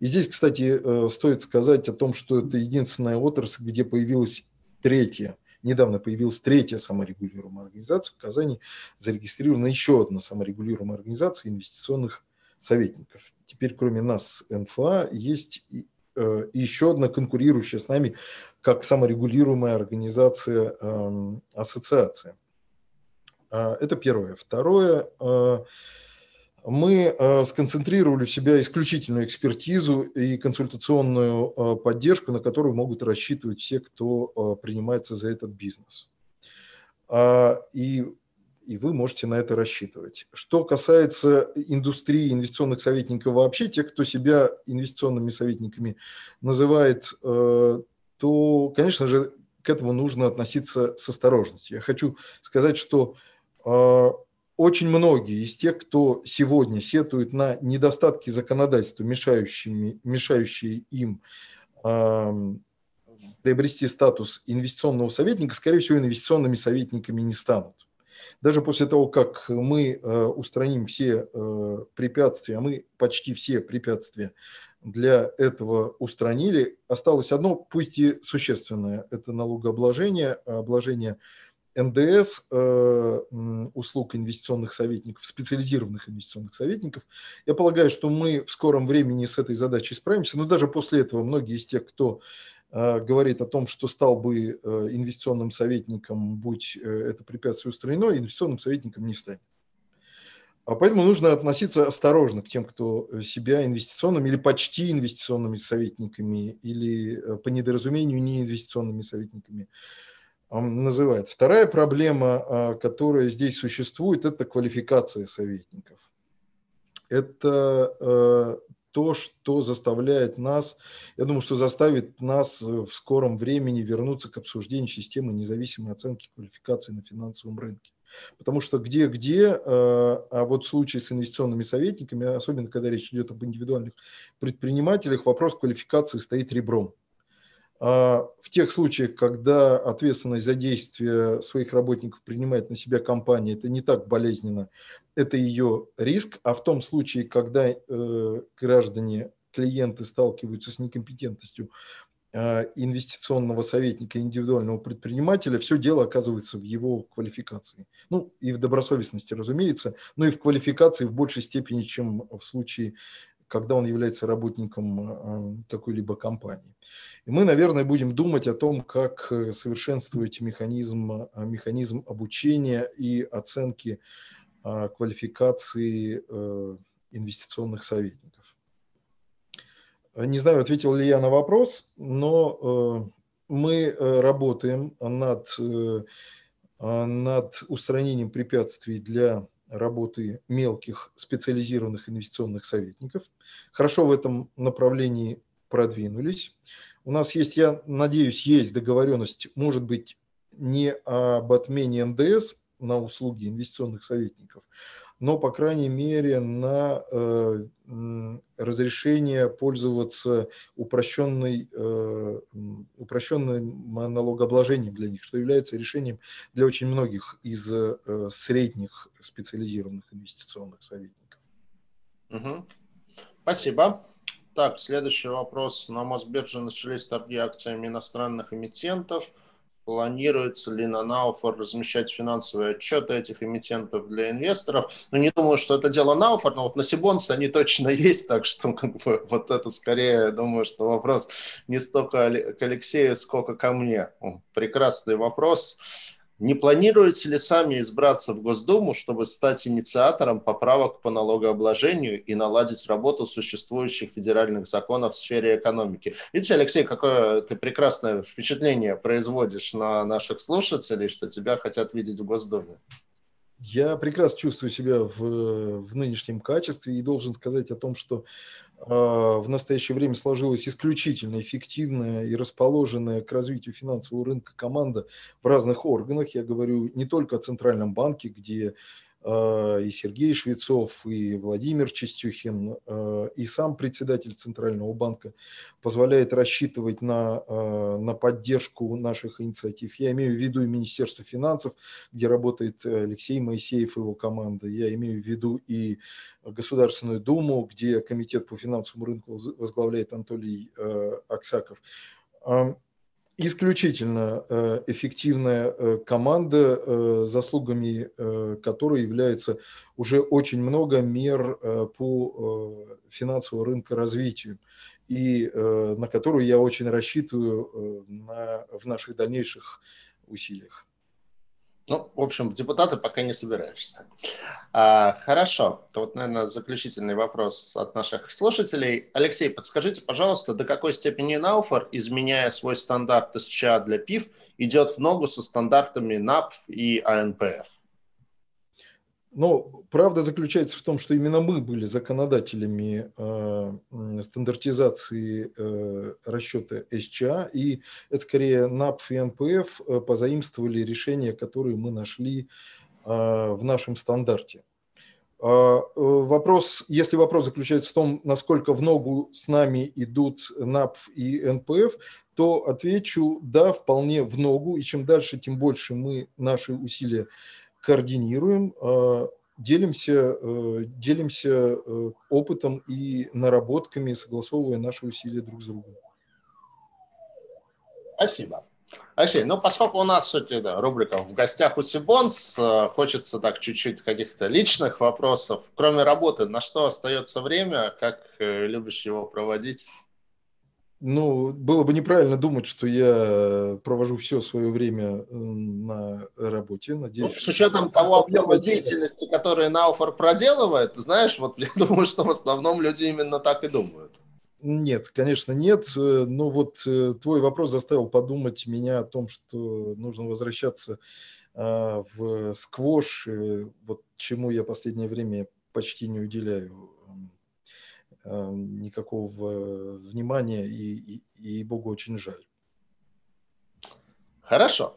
И здесь, кстати, э, стоит сказать о том, что это единственная отрасль, где появилась третья, недавно появилась третья саморегулируемая организация. В Казани зарегистрирована еще одна саморегулируемая организация инвестиционных советников. Теперь, кроме нас, НФА, есть э, еще одна конкурирующая с нами как саморегулируемая организация эм, ассоциация. А, это первое. Второе э, – мы э, сконцентрировали у себя исключительную экспертизу и консультационную э, поддержку, на которую могут рассчитывать все, кто э, принимается за этот бизнес. А, и, и вы можете на это рассчитывать. Что касается индустрии инвестиционных советников вообще, тех, кто себя инвестиционными советниками называет, то, конечно же, к этому нужно относиться с осторожностью. Я хочу сказать, что очень многие из тех, кто сегодня сетует на недостатки законодательства, мешающие, мешающие им э, приобрести статус инвестиционного советника, скорее всего, инвестиционными советниками не станут. Даже после того, как мы э, устраним все э, препятствия, а мы почти все препятствия для этого устранили, осталось одно, пусть и существенное, это налогообложение, обложение НДС э, услуг инвестиционных советников, специализированных инвестиционных советников. Я полагаю, что мы в скором времени с этой задачей справимся, но даже после этого многие из тех, кто э, говорит о том, что стал бы э, инвестиционным советником, будь это препятствие устранено, инвестиционным советником не станет. А поэтому нужно относиться осторожно к тем, кто себя инвестиционными или почти инвестиционными советниками, или по недоразумению не инвестиционными советниками называет. Вторая проблема, а, которая здесь существует, это квалификация советников. Это а, то, что заставляет нас, я думаю, что заставит нас в скором времени вернуться к обсуждению системы независимой оценки квалификации на финансовом рынке. Потому что где-где, а, а вот в случае с инвестиционными советниками, особенно когда речь идет об индивидуальных предпринимателях, вопрос квалификации стоит ребром. А в тех случаях, когда ответственность за действия своих работников принимает на себя компания, это не так болезненно, это ее риск. А в том случае, когда э, граждане, клиенты сталкиваются с некомпетентностью инвестиционного советника, индивидуального предпринимателя, все дело оказывается в его квалификации. Ну, и в добросовестности, разумеется, но и в квалификации в большей степени, чем в случае, когда он является работником какой-либо компании. И мы, наверное, будем думать о том, как совершенствовать механизм, механизм обучения и оценки квалификации э, инвестиционных советников. Не знаю, ответил ли я на вопрос, но э, мы э, работаем над, э, над устранением препятствий для работы мелких специализированных инвестиционных советников. Хорошо в этом направлении продвинулись. У нас есть, я надеюсь, есть договоренность, может быть, не об отмене НДС на услуги инвестиционных советников, но, по крайней мере, на э, разрешение пользоваться упрощенной, э, упрощенным налогообложением для них, что является решением для очень многих из э, средних специализированных инвестиционных советников. Угу. Спасибо. Так, следующий вопрос. На Мосбирже начались торги акциями иностранных эмитентов – Планируется ли на Науфор размещать финансовые отчеты этих эмитентов для инвесторов? Ну, не думаю, что это дело Науфор, но вот на Сибонсе они точно есть, так что как бы, вот это скорее, думаю, что вопрос не столько к Алексею, сколько ко мне. Прекрасный вопрос. Не планируете ли сами избраться в Госдуму, чтобы стать инициатором поправок по налогообложению и наладить работу существующих федеральных законов в сфере экономики? Видите, Алексей, какое ты прекрасное впечатление производишь на наших слушателей, что тебя хотят видеть в Госдуме. Я прекрасно чувствую себя в, в нынешнем качестве и должен сказать о том, что в настоящее время сложилась исключительно эффективная и расположенная к развитию финансового рынка команда в разных органах. Я говорю не только о Центральном банке, где а, и Сергей Швецов, и Владимир Чистюхин, а, и сам председатель Центрального банка позволяет рассчитывать на, а, на поддержку наших инициатив. Я имею в виду и Министерство финансов, где работает Алексей Моисеев и его команда. Я имею в виду и Государственную Думу, где Комитет по финансовому рынку возглавляет Анатолий Аксаков исключительно э, эффективная э, команда, э, заслугами которой является уже очень много мер по финансовому рынку развитию и на которую я очень рассчитываю на, в наших дальнейших усилиях. Ну, в общем, в депутаты пока не собираешься. А, хорошо. То вот, наверное, заключительный вопрос от наших слушателей. Алексей, подскажите, пожалуйста, до какой степени Науфор, изменяя свой стандарт СЧА для ПИФ, идет в ногу со стандартами НАПФ и АНПФ? Но правда заключается в том, что именно мы были законодателями э, стандартизации э, расчета СЧА, и это скорее НАПФ и НПФ э, позаимствовали решения, которые мы нашли э, в нашем стандарте. Э, вопрос, если вопрос заключается в том, насколько в ногу с нами идут НАПФ и НПФ, то отвечу, да, вполне в ногу, и чем дальше, тем больше мы наши усилия координируем, а, делимся, э, делимся э, опытом и наработками, согласовывая наши усилия друг с другом. Спасибо. Алексей, ну поскольку у нас все-таки да, рубрика «В гостях у Сибонс», э, хочется так чуть-чуть каких-то личных вопросов. Кроме работы, на что остается время, как любишь его проводить? Ну, было бы неправильно думать, что я провожу все свое время на работе. Надеюсь, ну, с учетом что... того объема деятельности, который Науфор проделывает, знаешь, вот я думаю, что в основном люди именно так и думают. Нет, конечно, нет. Но вот э, твой вопрос заставил подумать меня о том, что нужно возвращаться а, в сквош, э, вот чему я последнее время почти не уделяю Э, никакого внимания, и, и, и Богу очень жаль. Хорошо.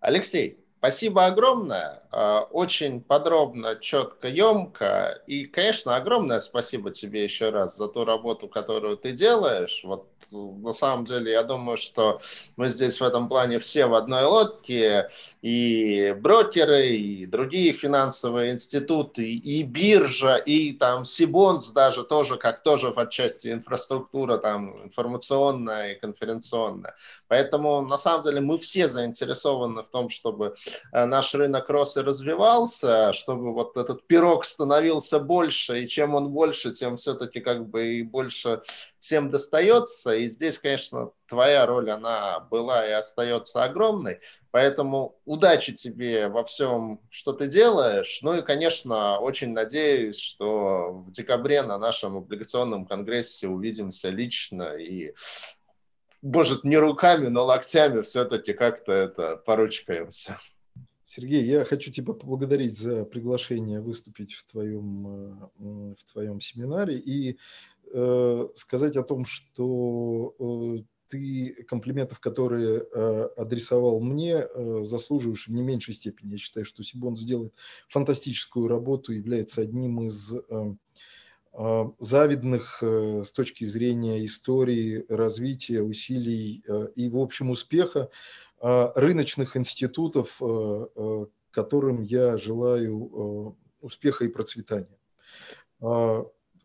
Алексей, Спасибо огромное, э, очень подробно, четко, емко. И, конечно, огромное спасибо тебе еще раз за ту работу, которую ты делаешь. Вот на самом деле, я думаю, что мы здесь в этом плане все в одной лодке. И брокеры, и другие финансовые институты, и биржа, и там Сибонс даже тоже, как тоже в отчасти инфраструктура там информационная и конференционная. Поэтому, на самом деле, мы все заинтересованы в том, чтобы наш рынок рос и развивался, чтобы вот этот пирог становился больше, и чем он больше, тем все-таки как бы и больше всем достается. И здесь, конечно, твоя роль, она была и остается огромной. Поэтому удачи тебе во всем, что ты делаешь. Ну и, конечно, очень надеюсь, что в декабре на нашем облигационном конгрессе увидимся лично и может, не руками, но локтями все-таки как-то это поручкаемся. Сергей, я хочу тебя поблагодарить за приглашение выступить в твоем, э, в твоем семинаре и э, сказать о том, что э, ты комплиментов, которые адресовал мне, заслуживаешь в не меньшей степени. Я считаю, что Сибон сделает фантастическую работу, является одним из завидных с точки зрения истории, развития, усилий и, в общем, успеха рыночных институтов, э, э, которым я желаю э, успеха и процветания.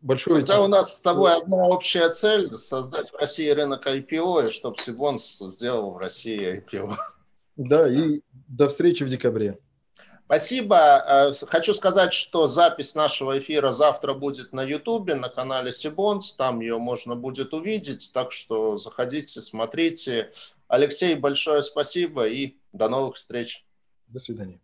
Большое Тогда у нас с тобой одна общая цель – создать в России рынок IPO, и чтобы Сибонс сделал в России IPO. Да, и до встречи в декабре. Спасибо. Хочу сказать, что запись нашего эфира завтра будет на Ютубе, на канале Сибонс. Там ее можно будет увидеть. Так что заходите, смотрите. Алексей, большое спасибо и до новых встреч. До свидания.